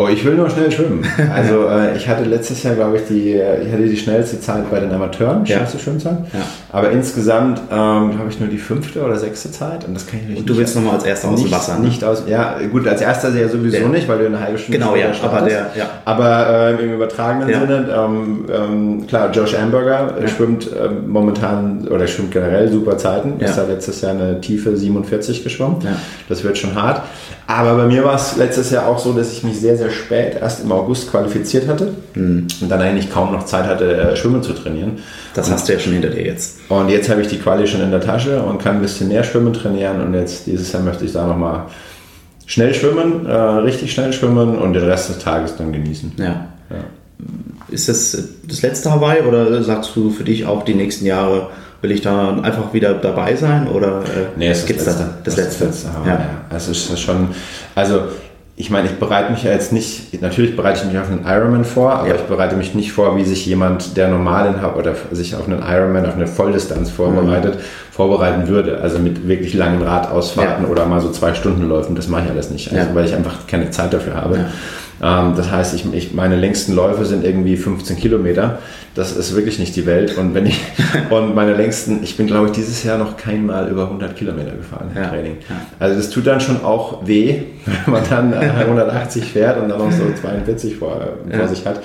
Oh, ich will nur schnell schwimmen. Also äh, ich hatte letztes Jahr, glaube ich, die, äh, ich hatte die schnellste Zeit bei den Amateuren, die ja. schnellste Schwimmzeit. Ja. Aber insgesamt ähm, habe ich nur die fünfte oder sechste Zeit und das kann ich nicht. Und du willst nochmal als erster aus dem Wasser? Ne? Nicht aus, ja gut, als erster ja sowieso der, nicht, weil du eine halbe Stunde Genau, ja, aber der, ja. Aber äh, im übertragenen ja. Sinne, ähm, ähm, klar, Josh Amberger ja. schwimmt ähm, momentan oder schwimmt generell super Zeiten. Ist da letztes Jahr eine tiefe 47 geschwommen. Das wird schon hart. Aber bei mir war es letztes Jahr auch so, dass ich mich sehr, sehr spät erst im August qualifiziert hatte mhm. und dann eigentlich kaum noch Zeit hatte, äh, Schwimmen zu trainieren. Das hast du ja schon hinter dir jetzt. Und jetzt habe ich die Quali schon in der Tasche und kann ein bisschen mehr Schwimmen trainieren und jetzt dieses Jahr möchte ich da nochmal schnell schwimmen, äh, richtig schnell schwimmen und den Rest des Tages dann genießen. Ja. ja. Ist das das letzte Hawaii oder sagst du für dich auch die nächsten Jahre Will ich da einfach wieder dabei sein oder äh, nee, es gibt's das, das, das, letzte? Das letzte ja. ja. Also es ist schon, also ich meine, ich bereite mich ja jetzt nicht, natürlich bereite ich mich auf einen Ironman vor, aber ja. ich bereite mich nicht vor, wie sich jemand, der normal in oder sich auf einen Ironman, auf eine Volldistanz vorbereitet, mhm vorbereiten würde. Also mit wirklich langen Radausfahrten ja. oder mal so zwei Stunden Läufen, das mache ich alles nicht. Also ja. weil ich einfach keine Zeit dafür habe. Ja. Ähm, das heißt, ich, ich, meine längsten Läufe sind irgendwie 15 Kilometer. Das ist wirklich nicht die Welt. Und wenn ich und meine längsten, ich bin glaube ich dieses Jahr noch kein Mal über 100 Kilometer gefahren im Training. Also das tut dann schon auch weh, wenn man dann 180 fährt und dann noch so 42 vor, vor sich hat.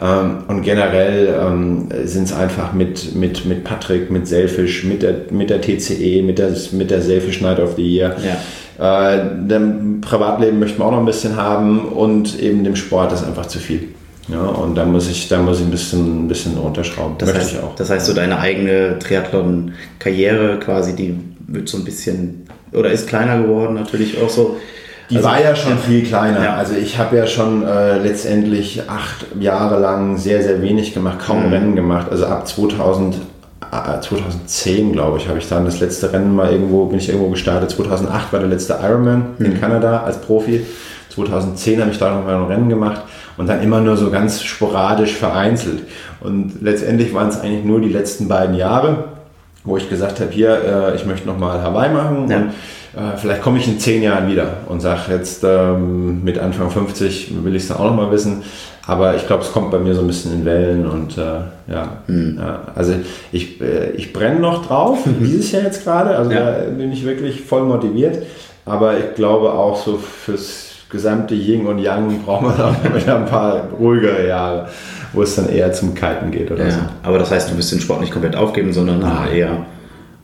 Ähm, und generell ähm, sind es einfach mit, mit, mit Patrick, mit Selfish, mit der, mit der TCE, mit der, mit der Selfish Night of the Year. Ja. Äh, dem Privatleben möchten wir auch noch ein bisschen haben und eben dem Sport ist einfach zu viel. Ja, und da muss ich, da muss ich ein bisschen, ein bisschen unterschrauben. Das heißt, das heißt, so deine eigene Triathlon-Karriere quasi, die wird so ein bisschen oder ist kleiner geworden, natürlich auch so die also, war ja schon viel kleiner. Ja. Also ich habe ja schon äh, letztendlich acht Jahre lang sehr, sehr wenig gemacht, kaum mhm. Rennen gemacht. Also ab 2000, äh, 2010, glaube ich, habe ich dann das letzte Rennen mal irgendwo, bin ich irgendwo gestartet. 2008 war der letzte Ironman mhm. in Kanada als Profi. 2010 habe ich da noch mal ein Rennen gemacht und dann immer nur so ganz sporadisch vereinzelt. Und letztendlich waren es eigentlich nur die letzten beiden Jahre, wo ich gesagt habe, hier, äh, ich möchte noch mal Hawaii machen. Ja. Und äh, vielleicht komme ich in zehn Jahren wieder und sage jetzt ähm, mit Anfang 50 will ich es dann auch noch mal wissen. Aber ich glaube, es kommt bei mir so ein bisschen in Wellen und äh, ja, mhm. ja, also ich, äh, ich brenne noch drauf, dieses Jahr jetzt gerade. Also ja. da bin ich wirklich voll motiviert. Aber ich glaube auch so fürs gesamte Yin und Yang brauchen wir dann wieder ein paar ruhigere Jahre, wo es dann eher zum Kalten geht oder ja, so. Aber das heißt, du wirst den Sport nicht komplett aufgeben, sondern ah. eher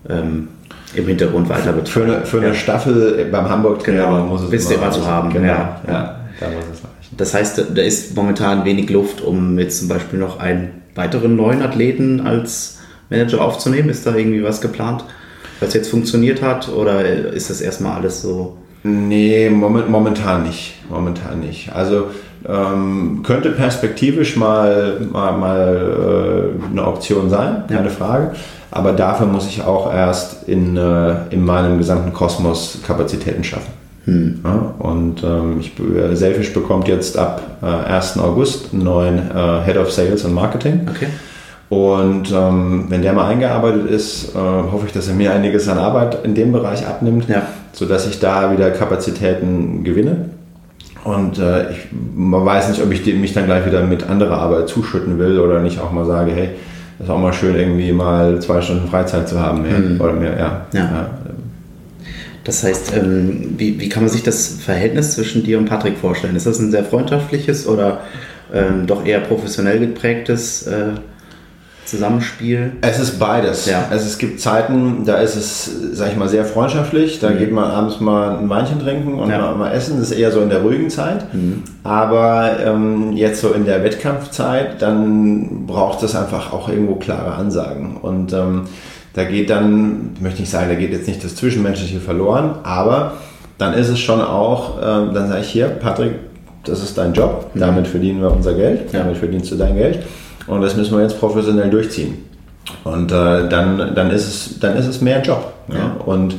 ähm, im Hintergrund weiter betreiben. Für eine, für eine Staffel beim Hamburg genau, muss es mal zu haben. Genau, ja, da muss es reichen. Das heißt, da ist momentan wenig Luft, um jetzt zum Beispiel noch einen weiteren neuen Athleten als Manager aufzunehmen. Ist da irgendwie was geplant, was jetzt funktioniert hat oder ist das erstmal alles so? Nee, moment, momentan nicht. Momentan nicht. Also ähm, könnte perspektivisch mal, mal, mal äh, eine Option sein, keine ja. Frage. Aber dafür muss ich auch erst in, äh, in meinem gesamten Kosmos Kapazitäten schaffen. Hm. Ja, und ähm, ich, äh, Selfish bekommt jetzt ab äh, 1. August einen neuen äh, Head of Sales und Marketing. Okay. Und ähm, wenn der mal eingearbeitet ist, äh, hoffe ich, dass er mir einiges an Arbeit in dem Bereich abnimmt, ja. sodass ich da wieder Kapazitäten gewinne. Und äh, ich man weiß nicht, ob ich mich dann gleich wieder mit anderer Arbeit zuschütten will oder nicht auch mal sage, hey, ist auch mal schön, irgendwie mal zwei Stunden Freizeit zu haben mhm. oder mehr, ja. ja. Das heißt, ähm, wie, wie kann man sich das Verhältnis zwischen dir und Patrick vorstellen? Ist das ein sehr freundschaftliches oder ähm, doch eher professionell geprägtes äh, Zusammenspiel? Es ist beides. Ja. Also es gibt Zeiten, da ist es, sag ich mal, sehr freundschaftlich. Da mhm. geht man abends mal ein Weinchen trinken und ja. mal, mal, essen. Das ist eher so in der ruhigen Zeit. Mhm. Aber ähm, jetzt so in der Wettkampfzeit, dann braucht es einfach auch irgendwo klare Ansagen. Und ähm, da geht dann, ich möchte nicht sagen, da geht jetzt nicht das Zwischenmenschliche verloren, aber dann ist es schon auch, ähm, dann sage ich hier, Patrick, das ist dein Job, mhm. damit verdienen wir unser Geld, damit verdienst du dein Geld. Und das müssen wir jetzt professionell durchziehen. Und äh, dann, dann, ist es, dann ist es mehr Job. Ja? Und,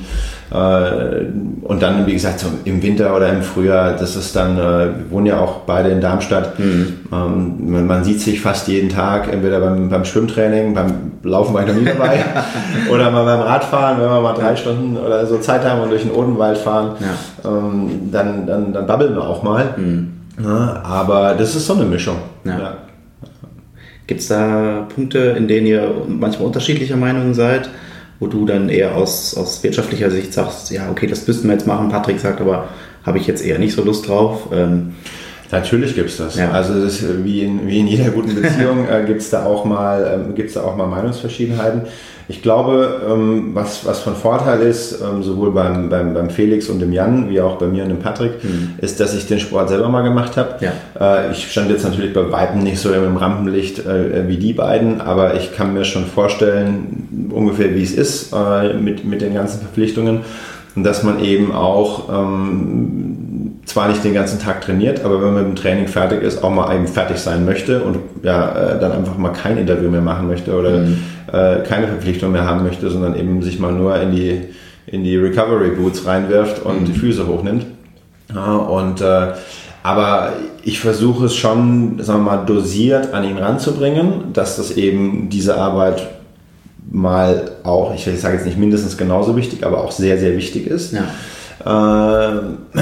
und dann, wie gesagt, so im Winter oder im Frühjahr, das ist dann, äh, wir wohnen ja auch beide in Darmstadt. Mhm. Ähm, man, sieht sich fast jeden Tag, entweder beim, beim Schwimmtraining, beim Laufen war ich noch nie dabei, oder mal beim Radfahren, wenn wir mal drei Stunden oder so Zeit haben und durch den Odenwald fahren, ja. ähm, dann, dann, dann babbeln wir auch mal. Mhm. Ja, aber das ist so eine Mischung. Ja. Gibt es da Punkte, in denen ihr manchmal unterschiedlicher Meinung seid, wo du dann eher aus, aus wirtschaftlicher Sicht sagst, ja, okay, das müssten wir jetzt machen. Patrick sagt aber, habe ich jetzt eher nicht so Lust drauf. Ähm, Natürlich gibt es das. Ja. Also das wie, in, wie in jeder guten Beziehung äh, gibt es da, auch mal, ähm, da auch mal Meinungsverschiedenheiten. Ich glaube, ähm, was, was von Vorteil ist, ähm, sowohl beim, beim, beim Felix und dem Jan, wie auch bei mir und dem Patrick, mhm. ist, dass ich den Sport selber mal gemacht habe. Ja. Äh, ich stand jetzt natürlich bei Weitem nicht so im Rampenlicht äh, wie die beiden, aber ich kann mir schon vorstellen, ungefähr wie es ist äh, mit, mit den ganzen Verpflichtungen. Und dass man eben auch ähm, zwar nicht den ganzen Tag trainiert, aber wenn man mit dem Training fertig ist, auch mal eben fertig sein möchte und ja, äh, dann einfach mal kein Interview mehr machen möchte oder mhm. äh, keine Verpflichtung mehr haben möchte, sondern eben sich mal nur in die, in die Recovery Boots reinwirft und mhm. die Füße hochnimmt. Ja, und äh, aber ich versuche es schon, sagen wir mal, dosiert an ihn ranzubringen, dass das eben diese Arbeit mal auch, ich sage jetzt nicht mindestens genauso wichtig, aber auch sehr, sehr wichtig ist. Ja. Äh,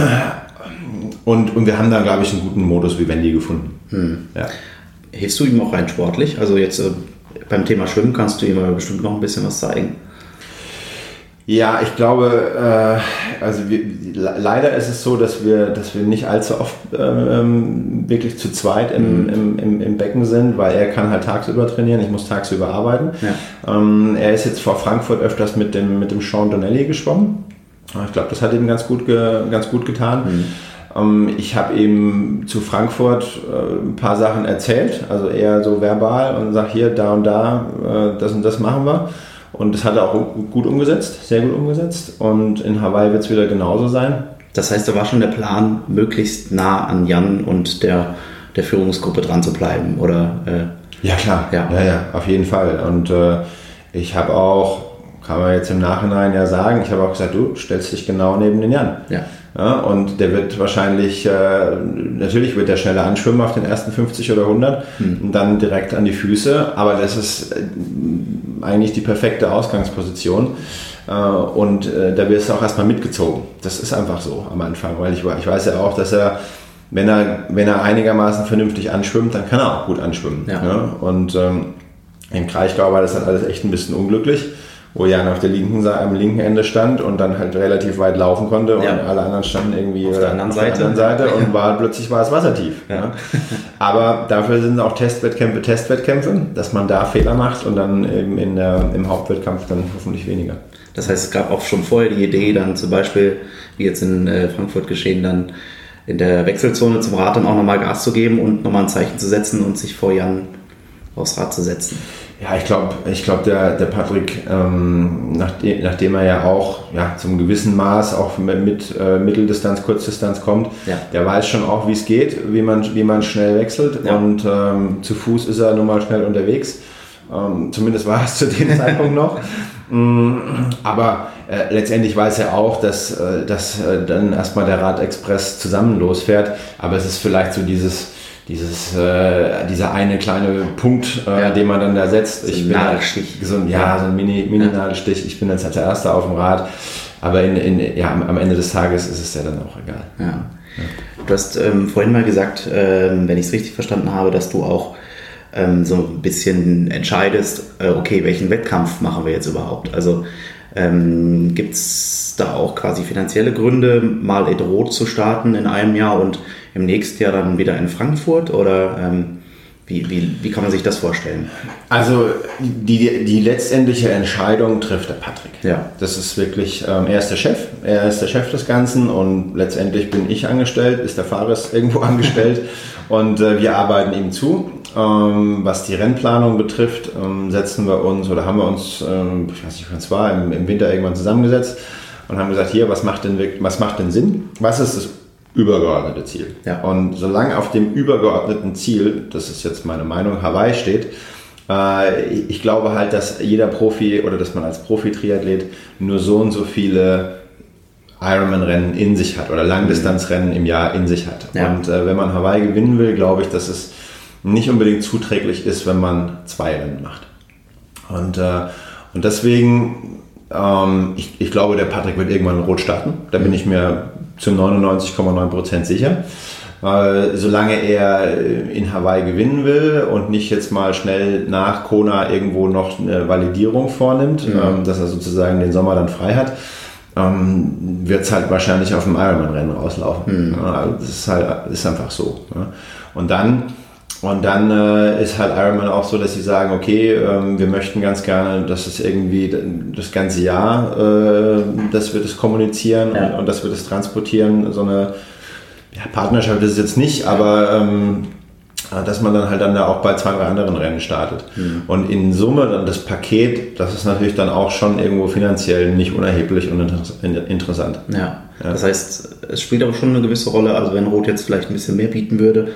und, und wir haben da, glaube ich, einen guten Modus Vivendi gefunden. Hm. Ja. Hilfst du ihm auch rein sportlich? Also jetzt äh, beim Thema Schwimmen kannst du ihm bestimmt noch ein bisschen was zeigen. Ja, ich glaube, äh, also wir, leider ist es so, dass wir, dass wir nicht allzu oft ähm, wirklich zu zweit im, mhm. im, im, im, Becken sind, weil er kann halt tagsüber trainieren, ich muss tagsüber arbeiten. Ja. Ähm, er ist jetzt vor Frankfurt öfters mit dem, mit dem Sean Donnelly geschwommen. Ich glaube, das hat ihm ganz gut, ge, ganz gut getan. Mhm. Ähm, ich habe ihm zu Frankfurt äh, ein paar Sachen erzählt, also eher so verbal und sage hier, da und da, äh, das und das machen wir. Und das hat er auch gut umgesetzt, sehr gut umgesetzt. Und in Hawaii wird es wieder genauso sein. Das heißt, da war schon der Plan, möglichst nah an Jan und der, der Führungsgruppe dran zu bleiben, oder? Äh, ja, klar. Ja. ja, ja, auf jeden Fall. Und äh, ich habe auch, kann man jetzt im Nachhinein ja sagen, ich habe auch gesagt, du stellst dich genau neben den Jan. Ja. Ja, und der wird wahrscheinlich, äh, natürlich wird der schneller anschwimmen auf den ersten 50 oder 100 hm. und dann direkt an die Füße, aber das ist äh, eigentlich die perfekte Ausgangsposition. Äh, und äh, da wirst du auch erstmal mitgezogen. Das ist einfach so am Anfang, weil ich, ich weiß ja auch, dass er, wenn er, wenn er einigermaßen vernünftig anschwimmt, dann kann er auch gut anschwimmen. Ja. Ne? Und ähm, im Kraichgau war das halt alles echt ein bisschen unglücklich wo Jan auf der linken Seite, am linken Ende stand und dann halt relativ weit laufen konnte und ja. alle anderen standen irgendwie auf der anderen Seite, der anderen Seite und war plötzlich war es wassertief. Ja. Ja. Aber dafür sind auch Testwettkämpfe Testwettkämpfe, dass man da Fehler macht und dann eben in der, im Hauptwettkampf dann hoffentlich weniger. Das heißt, es gab auch schon vorher die Idee, dann zum Beispiel, wie jetzt in äh, Frankfurt geschehen, dann in der Wechselzone zum Rad dann auch nochmal Gas zu geben und nochmal ein Zeichen zu setzen und sich vor Jan aufs Rad zu setzen. Ja, ich glaube, ich glaub, der, der Patrick, ähm, nachdem, nachdem er ja auch ja, zum gewissen Maß auch mit, mit äh, Mitteldistanz, Kurzdistanz kommt, ja. der weiß schon auch, wie es geht, wie man, wie man schnell wechselt. Ja. Und ähm, zu Fuß ist er nun mal schnell unterwegs. Ähm, zumindest war es zu dem Zeitpunkt noch. Mm, aber äh, letztendlich weiß er auch, dass, äh, dass äh, dann erstmal der Radexpress zusammen losfährt. Aber es ist vielleicht so dieses dieses, äh, dieser eine kleine Punkt, äh, ja. den man dann da setzt. So ein Nadelstich. So ein, ja, ja, so ein Mini-Nadelstich. Mini ich bin jetzt als Erster auf dem Rad. Aber in, in, ja, am Ende des Tages ist es ja dann auch egal. Ja. Du hast ähm, vorhin mal gesagt, ähm, wenn ich es richtig verstanden habe, dass du auch ähm, so ein bisschen entscheidest, äh, okay, welchen Wettkampf machen wir jetzt überhaupt? Also ähm, gibt es da auch quasi finanzielle Gründe, mal Edrot zu starten in einem Jahr und im nächsten Jahr dann wieder in Frankfurt? Oder ähm, wie, wie, wie kann man sich das vorstellen? Also die, die letztendliche Entscheidung trifft der Patrick. Ja. Das ist wirklich, ähm, er ist der Chef, er ist der Chef des Ganzen und letztendlich bin ich angestellt, ist der Fahrer irgendwo angestellt und äh, wir arbeiten ihm zu. Ähm, was die Rennplanung betrifft, ähm, setzen wir uns oder haben wir uns, ähm, ich weiß nicht, wann es war, im, im Winter irgendwann zusammengesetzt und haben gesagt, hier, was macht denn, was macht denn Sinn? Was ist das übergeordnete Ziel? Ja. Und solange auf dem übergeordneten Ziel, das ist jetzt meine Meinung, Hawaii steht, äh, ich glaube halt, dass jeder Profi oder dass man als Profi-Triathlet nur so und so viele Ironman-Rennen in sich hat oder Langdistanzrennen im Jahr in sich hat. Ja. Und äh, wenn man Hawaii gewinnen will, glaube ich, dass es nicht unbedingt zuträglich ist, wenn man zwei Rennen macht. Und, äh, und deswegen, ähm, ich, ich glaube, der Patrick wird irgendwann Rot starten. Da bin ich mir zu 99,9% sicher. Äh, solange er in Hawaii gewinnen will und nicht jetzt mal schnell nach Kona irgendwo noch eine Validierung vornimmt, mhm. ähm, dass er sozusagen den Sommer dann frei hat, ähm, wird es halt wahrscheinlich auf dem Ironman-Rennen rauslaufen. Mhm. Das ist halt ist einfach so. Und dann und dann äh, ist halt Ironman auch so, dass sie sagen, okay, ähm, wir möchten ganz gerne, dass es irgendwie das ganze Jahr, äh, dass wir das kommunizieren ja. und, und, dass wir das transportieren. So eine ja, Partnerschaft ist es jetzt nicht, aber ähm, dass man dann halt dann da auch bei zwei, drei anderen Rennen startet. Mhm. Und in Summe dann das Paket, das ist natürlich dann auch schon irgendwo finanziell nicht unerheblich und interessant. Ja. ja. Das heißt, es spielt aber schon eine gewisse Rolle, also wenn Rot jetzt vielleicht ein bisschen mehr bieten würde,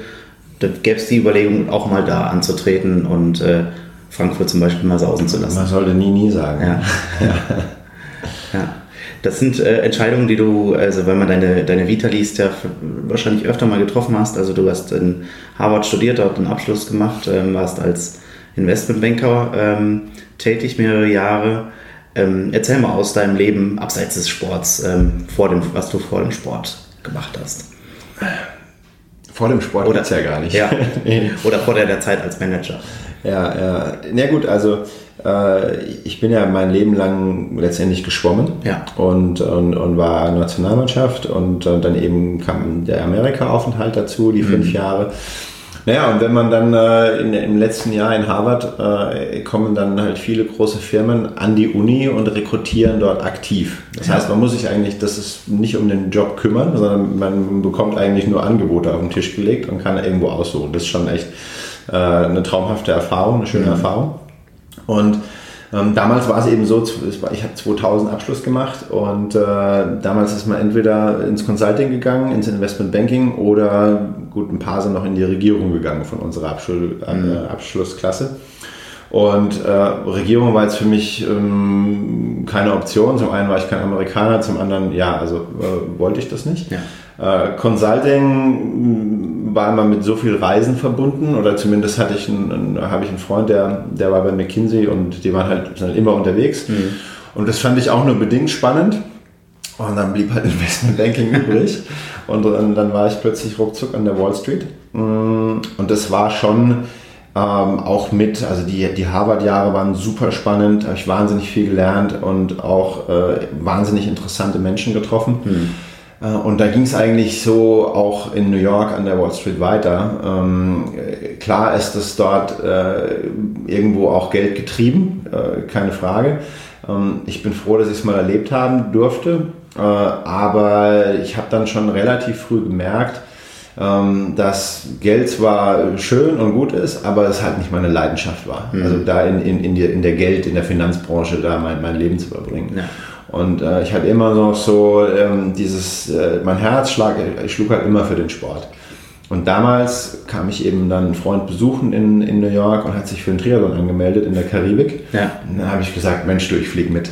dann gäbe es die Überlegung, auch mal da anzutreten und äh, Frankfurt zum Beispiel mal sausen zu lassen. Man sollte nie, nie sagen. Ja. ja. Das sind äh, Entscheidungen, die du, also wenn man deine, deine Vita liest, ja wahrscheinlich öfter mal getroffen hast. Also du hast in Harvard studiert, dort einen Abschluss gemacht, ähm, warst als Investmentbanker ähm, tätig, mehrere Jahre. Ähm, erzähl mal aus deinem Leben abseits des Sports, ähm, vor dem, was du vor dem Sport gemacht hast. Vor dem Sport Oder- geht's ja gar nicht. Ja. Oder vor der, der Zeit als Manager. Ja, ja. Na gut, also äh, ich bin ja mein Leben lang letztendlich geschwommen Ja. und, und, und war Nationalmannschaft und, äh, dann eben kam der Amerika-Aufenthalt dazu, die fünf Jahre. Naja, und wenn man dann äh, in, im letzten Jahr in Harvard äh, kommen dann halt viele große Firmen an die Uni und rekrutieren dort aktiv. Das Ja. heißt, man muss sich eigentlich, das ist nicht um den Job kümmern, sondern man bekommt eigentlich nur Angebote auf den Tisch gelegt und kann irgendwo aussuchen. Das ist schon echt äh, eine traumhafte Erfahrung, eine schöne Erfahrung. Und ähm, damals war es eben so, ich habe 2000 Abschluss gemacht und äh, damals ist man entweder ins Consulting gegangen, ins Investment Banking oder gut, ein paar sind noch in die Regierung gegangen von unserer Abschul äh, Abschlussklasse. Und äh, Regierung war jetzt für mich ähm, keine Option. Zum einen war ich kein Amerikaner, zum anderen, ja, also äh, wollte ich das nicht. Ja. Äh, Consulting war immer mit so viel Reisen verbunden oder zumindest hatte ich einen, habe ich einen Freund, der, der war bei McKinsey und die waren halt, halt immer unterwegs. Und das fand ich auch nur bedingt spannend. Und dann blieb halt Investment Banking übrig. Und dann, dann war ich plötzlich ruckzuck an der Wall Street. Mm, Und das war schon ähm, auch mit, also die, die Harvard-Jahre waren super spannend, habe ich wahnsinnig viel gelernt und auch äh, wahnsinnig interessante Menschen getroffen. Äh, Und da ging es eigentlich so auch in New York an der Wall Street weiter. Ähm, äh, klar ist es dort äh, irgendwo auch Geld getrieben, äh, keine Frage. Ähm, ich bin froh, dass ich es mal erlebt haben durfte. Äh, aber ich habe dann schon relativ früh gemerkt, ähm, dass Geld zwar schön und gut ist, aber es halt nicht meine Leidenschaft war. Also da in, in, in, der, in der Geld, in der Finanzbranche da mein, mein Leben zu verbringen. Ja. Und äh, ich hatte immer noch so ähm, dieses, äh, mein Herz schlag, ich schlug halt immer für den Sport. Und damals kam ich eben dann einen Freund besuchen in, in New York und hat sich für einen Triathlon angemeldet in der Karibik. Ja. Und dann habe ich gesagt, Mensch, du, ich flieg mit.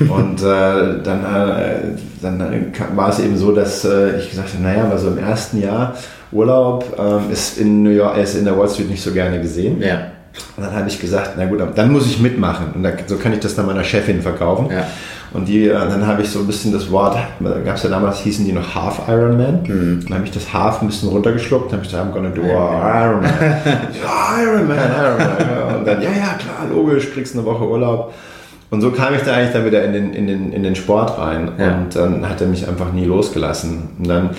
und äh, dann, äh, dann äh, war es eben so, dass äh, ich gesagt habe, naja, aber so im ersten Jahr Urlaub ähm, ist in New York, ist in der Wall Street nicht so gerne gesehen. Ja. Und dann habe ich gesagt, na gut, dann muss ich mitmachen. Und dann, so kann ich das dann meiner Chefin verkaufen. Ja. Und die, äh, dann habe ich so ein bisschen das Wort, gab es ja damals, hießen die noch Half Ironman. Dann habe ich das Half ein bisschen runtergeschluckt. Dann habe ich gesagt, I'm gonna do Ironman. ja, Ironman, Ironman. Ja, Und dann, ja, ja, klar, logisch, kriegst eine Woche Urlaub. Und so kam ich da eigentlich dann wieder in den, in den, in den Sport rein. Ja. Und dann hat er mich einfach nie losgelassen. Und dann,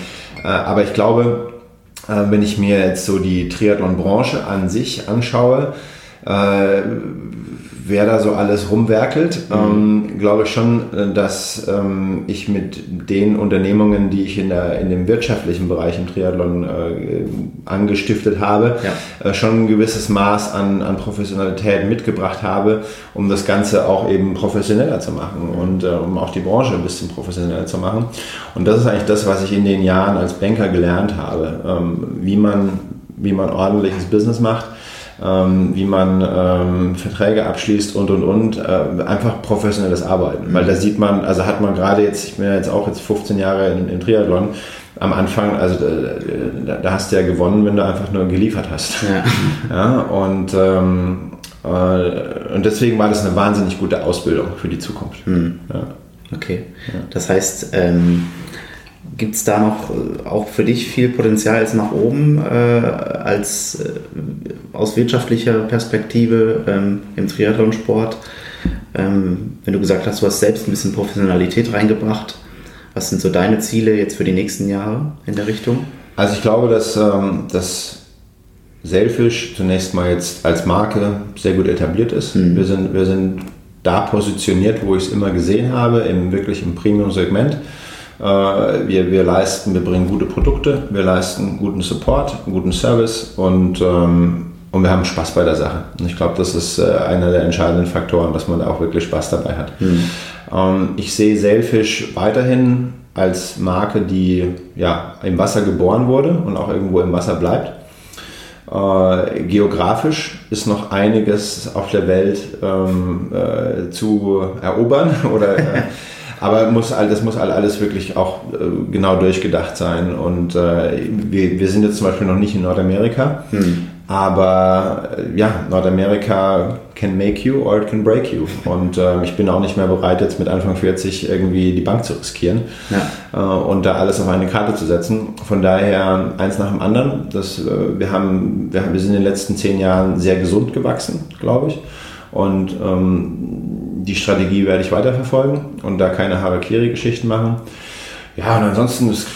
äh, aber ich glaube, äh, wenn ich mir jetzt so die Triathlon-Branche an sich anschaue, äh, wer da so alles rumwerkelt, ähm, glaube ich schon, äh, dass ähm, ich mit den Unternehmungen, die ich in, der, in dem wirtschaftlichen Bereich im Triathlon äh, angestiftet habe, Ja. äh, schon ein gewisses Maß an, an Professionalität mitgebracht habe, um das Ganze auch eben professioneller zu machen und äh, um auch die Branche ein bisschen professioneller zu machen. Und das ist eigentlich das, was ich in den Jahren als Banker gelernt habe, ähm, wie, man, wie man ordentliches Business macht, ähm, wie man ähm, Verträge abschließt und und und äh, einfach professionelles Arbeiten. Weil da sieht man, also hat man gerade jetzt, ich bin ja jetzt auch jetzt 15 Jahre im, im Triathlon, am Anfang, also da, da hast du ja gewonnen, wenn du einfach nur geliefert hast. Ja. Ja, und, ähm, äh, und deswegen war das eine wahnsinnig gute Ausbildung für die Zukunft. Ja. Okay. Das heißt, ähm, gibt es da noch äh, auch für dich viel Potenzial jetzt nach oben äh, als äh, aus wirtschaftlicher Perspektive ähm, im Triathlonsport? Ähm, wenn du gesagt hast, du hast selbst ein bisschen Professionalität reingebracht, was sind so deine Ziele jetzt für die nächsten Jahre in der Richtung? Also ich glaube, dass, ähm, dass Sailfish zunächst mal jetzt als Marke sehr gut etabliert ist. Wir, sind, wir sind da positioniert, wo ich es immer gesehen habe, im wirklich im Premium-Segment. Äh, wir, wir leisten, wir bringen gute Produkte, wir leisten guten Support, guten Service und, ähm, und wir haben Spaß bei der Sache. Und ich glaube, das ist äh, einer der entscheidenden Faktoren, dass man da auch wirklich Spaß dabei hat. Ähm, ich sehe Sailfish weiterhin als Marke, die ja, im Wasser geboren wurde und auch irgendwo im Wasser bleibt. Äh, geografisch ist noch einiges auf der Welt ähm, äh, zu erobern oder äh, aber muss all, das muss all, alles wirklich auch äh, genau durchgedacht sein und äh, wir, wir sind jetzt zum Beispiel noch nicht in Nordamerika, Aber äh, ja, Nordamerika can make you or it can break you. Und äh, ich bin auch nicht mehr bereit, jetzt mit Anfang 40 irgendwie die Bank zu riskieren ja. äh, und da alles auf eine Karte zu setzen. Von daher eins nach dem anderen. Das, äh, wir, haben, wir, wir sind in den letzten zehn Jahren sehr gesund gewachsen, glaube ich. Und ähm, die Strategie werde ich weiterverfolgen und da keine Harakiri-Geschichten machen. Ja, und ansonsten, es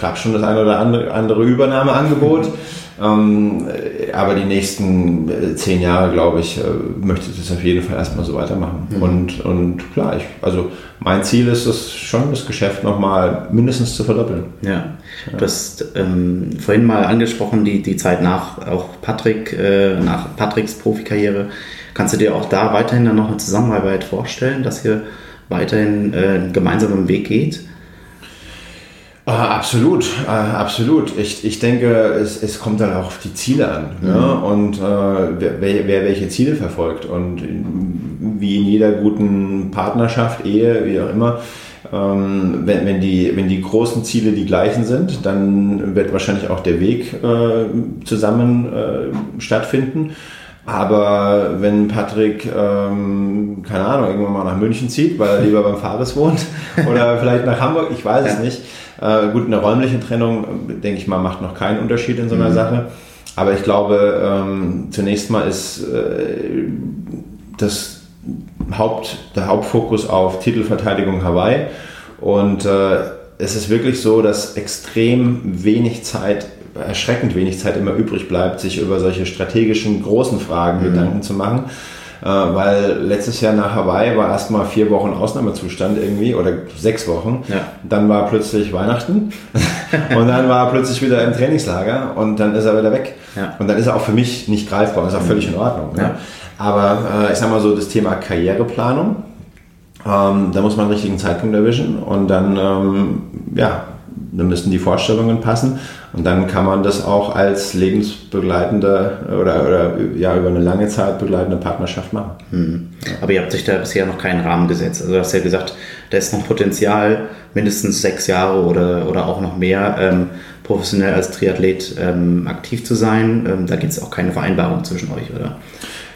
gab schon das eine oder andere, andere Übernahmeangebot. Mhm. Ähm, aber die nächsten äh, zehn Jahre, glaube ich, äh, möchte ich das auf jeden Fall erstmal so weitermachen. Mhm. Und, und klar, ich, also mein Ziel ist es schon, das Geschäft nochmal mindestens zu verdoppeln. Ja, ja. du hast ähm, vorhin mal angesprochen, die, die Zeit nach auch Patrick, äh, nach Patricks Profikarriere. Kannst du dir auch da weiterhin dann noch eine Zusammenarbeit vorstellen, dass ihr weiterhin äh, einen gemeinsamen Weg geht? Uh, absolut, uh, absolut. Ich, ich denke, es, es kommt dann auch auf die Ziele an mhm. ja? und uh, wer, wer welche Ziele verfolgt. Und wie in jeder guten Partnerschaft, Ehe, wie auch immer, ähm, wenn, wenn, die, wenn die großen Ziele die gleichen sind, dann wird wahrscheinlich auch der Weg äh, zusammen äh, stattfinden. Aber wenn Patrick, ähm, keine Ahnung, irgendwann mal nach München zieht, weil er lieber beim Fares wohnt oder vielleicht nach Hamburg, ich weiß ja. es nicht, äh, gut, eine räumliche Trennung, denke ich mal, macht noch keinen Unterschied in so einer mhm. Sache. Aber ich glaube, ähm, zunächst mal ist äh, das Haupt, der Hauptfokus auf Titelverteidigung Hawaii. Und äh, es ist wirklich so, dass extrem wenig Zeit, erschreckend wenig Zeit immer übrig bleibt, sich über solche strategischen großen Fragen mhm. Gedanken zu machen. Äh, weil letztes Jahr nach Hawaii war erstmal vier Wochen Ausnahmezustand irgendwie oder sechs Wochen. Ja. Dann war plötzlich Weihnachten und dann war er plötzlich wieder im Trainingslager und dann ist er wieder weg. Ja. Und dann ist er auch für mich nicht greifbar und ist auch völlig in Ordnung. Ne? Ja. Aber äh, ich sag mal so, das Thema Karriereplanung, ähm, da muss man einen richtigen Zeitpunkt erwischen und dann, ähm, ja, dann müssen die Vorstellungen passen und dann kann man das auch als lebensbegleitende oder, oder ja, über eine lange Zeit begleitende Partnerschaft machen. Hm. Aber ihr habt sich da bisher noch keinen Rahmen gesetzt. Also du hast ja gesagt, da ist noch Potenzial, mindestens sechs Jahre oder, oder auch noch mehr ähm, professionell als Triathlet ähm, aktiv zu sein. Ähm, da gibt es auch keine Vereinbarung zwischen euch, oder?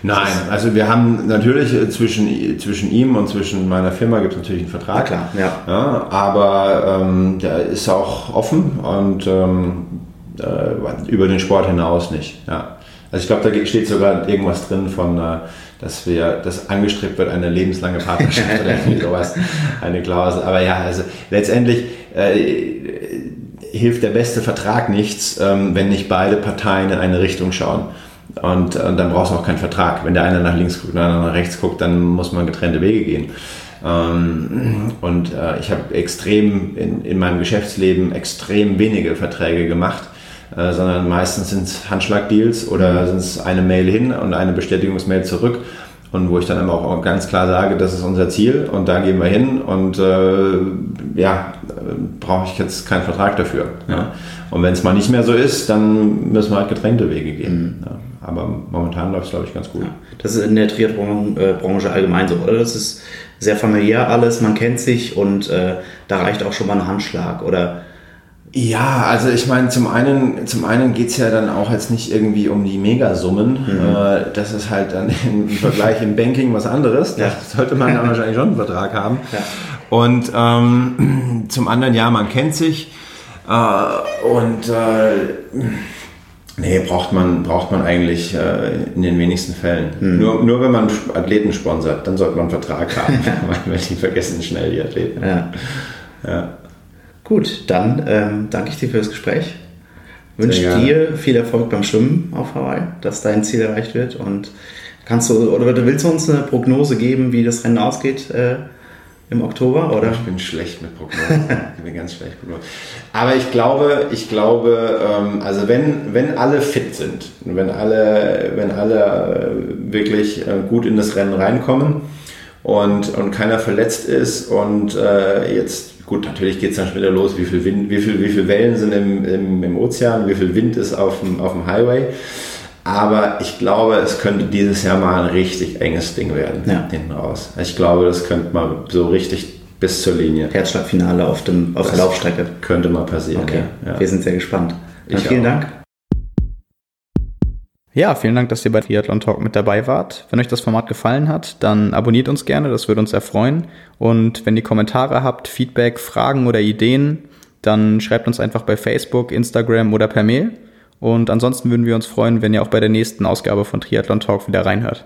Nein, also wir haben natürlich äh, zwischen, zwischen ihm und zwischen meiner Firma gibt es natürlich einen Vertrag. Ja, klar, ja. ja aber ähm, der ist auch offen und ähm, äh, über den Sport hinaus nicht. Ja. Also ich glaube, da steht sogar irgendwas drin von, äh, dass wir, dass angestrebt wird, eine lebenslange Partnerschaft oder irgendwie sowas, eine Klausel. Aber ja, also letztendlich äh, hilft der beste Vertrag nichts, ähm, wenn nicht beide Parteien in eine Richtung schauen. Und, und dann brauchst du auch keinen Vertrag. Wenn der eine nach links guckt und der andere nach rechts guckt, dann muss man getrennte Wege gehen. Ähm, und äh, ich habe extrem in, in meinem Geschäftsleben extrem wenige Verträge gemacht, äh, sondern meistens sind es Handschlagdeals oder mhm. sind es eine Mail hin und eine Bestätigungsmail zurück. Und wo ich dann immer auch ganz klar sage, das ist unser Ziel und da gehen wir hin und äh, ja, brauche ich jetzt keinen Vertrag dafür. Ja. Und wenn es mal nicht mehr so ist, dann müssen wir halt getrennte Wege gehen. Mhm. Ja. Aber momentan läuft es, glaube ich, ganz gut. Ja. Das ist in der Triathlon-Branche allgemein so, oder? Das ist sehr familiär alles, man kennt sich und äh, da reicht auch schon mal ein Handschlag, oder? Ja, also ich meine, zum einen, zum einen geht es ja dann auch jetzt nicht irgendwie um die Megasummen. Mhm. Äh, das ist halt dann im Vergleich im Banking was anderes. Da sollte man dann wahrscheinlich schon einen Vertrag haben. Ja. Und ähm, zum anderen, ja, man kennt sich. Äh, und äh, Nee, braucht man, braucht man eigentlich äh, in den wenigsten Fällen. Hm. Nur, nur wenn man Athleten sponsert, dann sollte man einen Vertrag haben, weil die vergessen schnell die Athleten. Ja. ja. Gut, dann ähm, danke ich dir für das Gespräch. Wünsche dir viel Erfolg beim Schwimmen auf Hawaii, dass dein Ziel erreicht wird. Und kannst du oder willst du uns eine Prognose geben, wie das Rennen ausgeht? Äh, im Oktober, oder? Ich bin schlecht mit Prognosen. ich bin ganz schlecht mit Prognosen. Aber ich glaube, ich glaube, ähm, also wenn, wenn alle fit sind, wenn alle, wenn alle äh, wirklich äh, gut in das Rennen reinkommen und, und keiner verletzt ist und äh, jetzt, gut, natürlich geht es dann schon wieder los, wie viel, Wind, wie viel, wie viel Wellen sind im, im, im Ozean, wie viel Wind ist auf dem, auf dem Highway. Aber ich glaube, es könnte dieses Jahr mal ein richtig enges Ding werden ja. hinten raus. Ich glaube, das könnte mal so richtig bis zur Linie. Herzschlagfinale auf, dem, auf der Laufstrecke. Könnte mal passieren. Okay. Ja. Wir sind sehr gespannt. Dann ich vielen auch. Dank. Ja, vielen Dank, dass ihr bei Triathlon Talk mit dabei wart. Wenn euch das Format gefallen hat, dann abonniert uns gerne, das würde uns sehr freuen. Und wenn ihr Kommentare habt, Feedback, Fragen oder Ideen, dann schreibt uns einfach bei Facebook, Instagram oder per Mail. Und ansonsten würden wir uns freuen, wenn ihr auch bei der nächsten Ausgabe von Triathlon Talk wieder reinhört.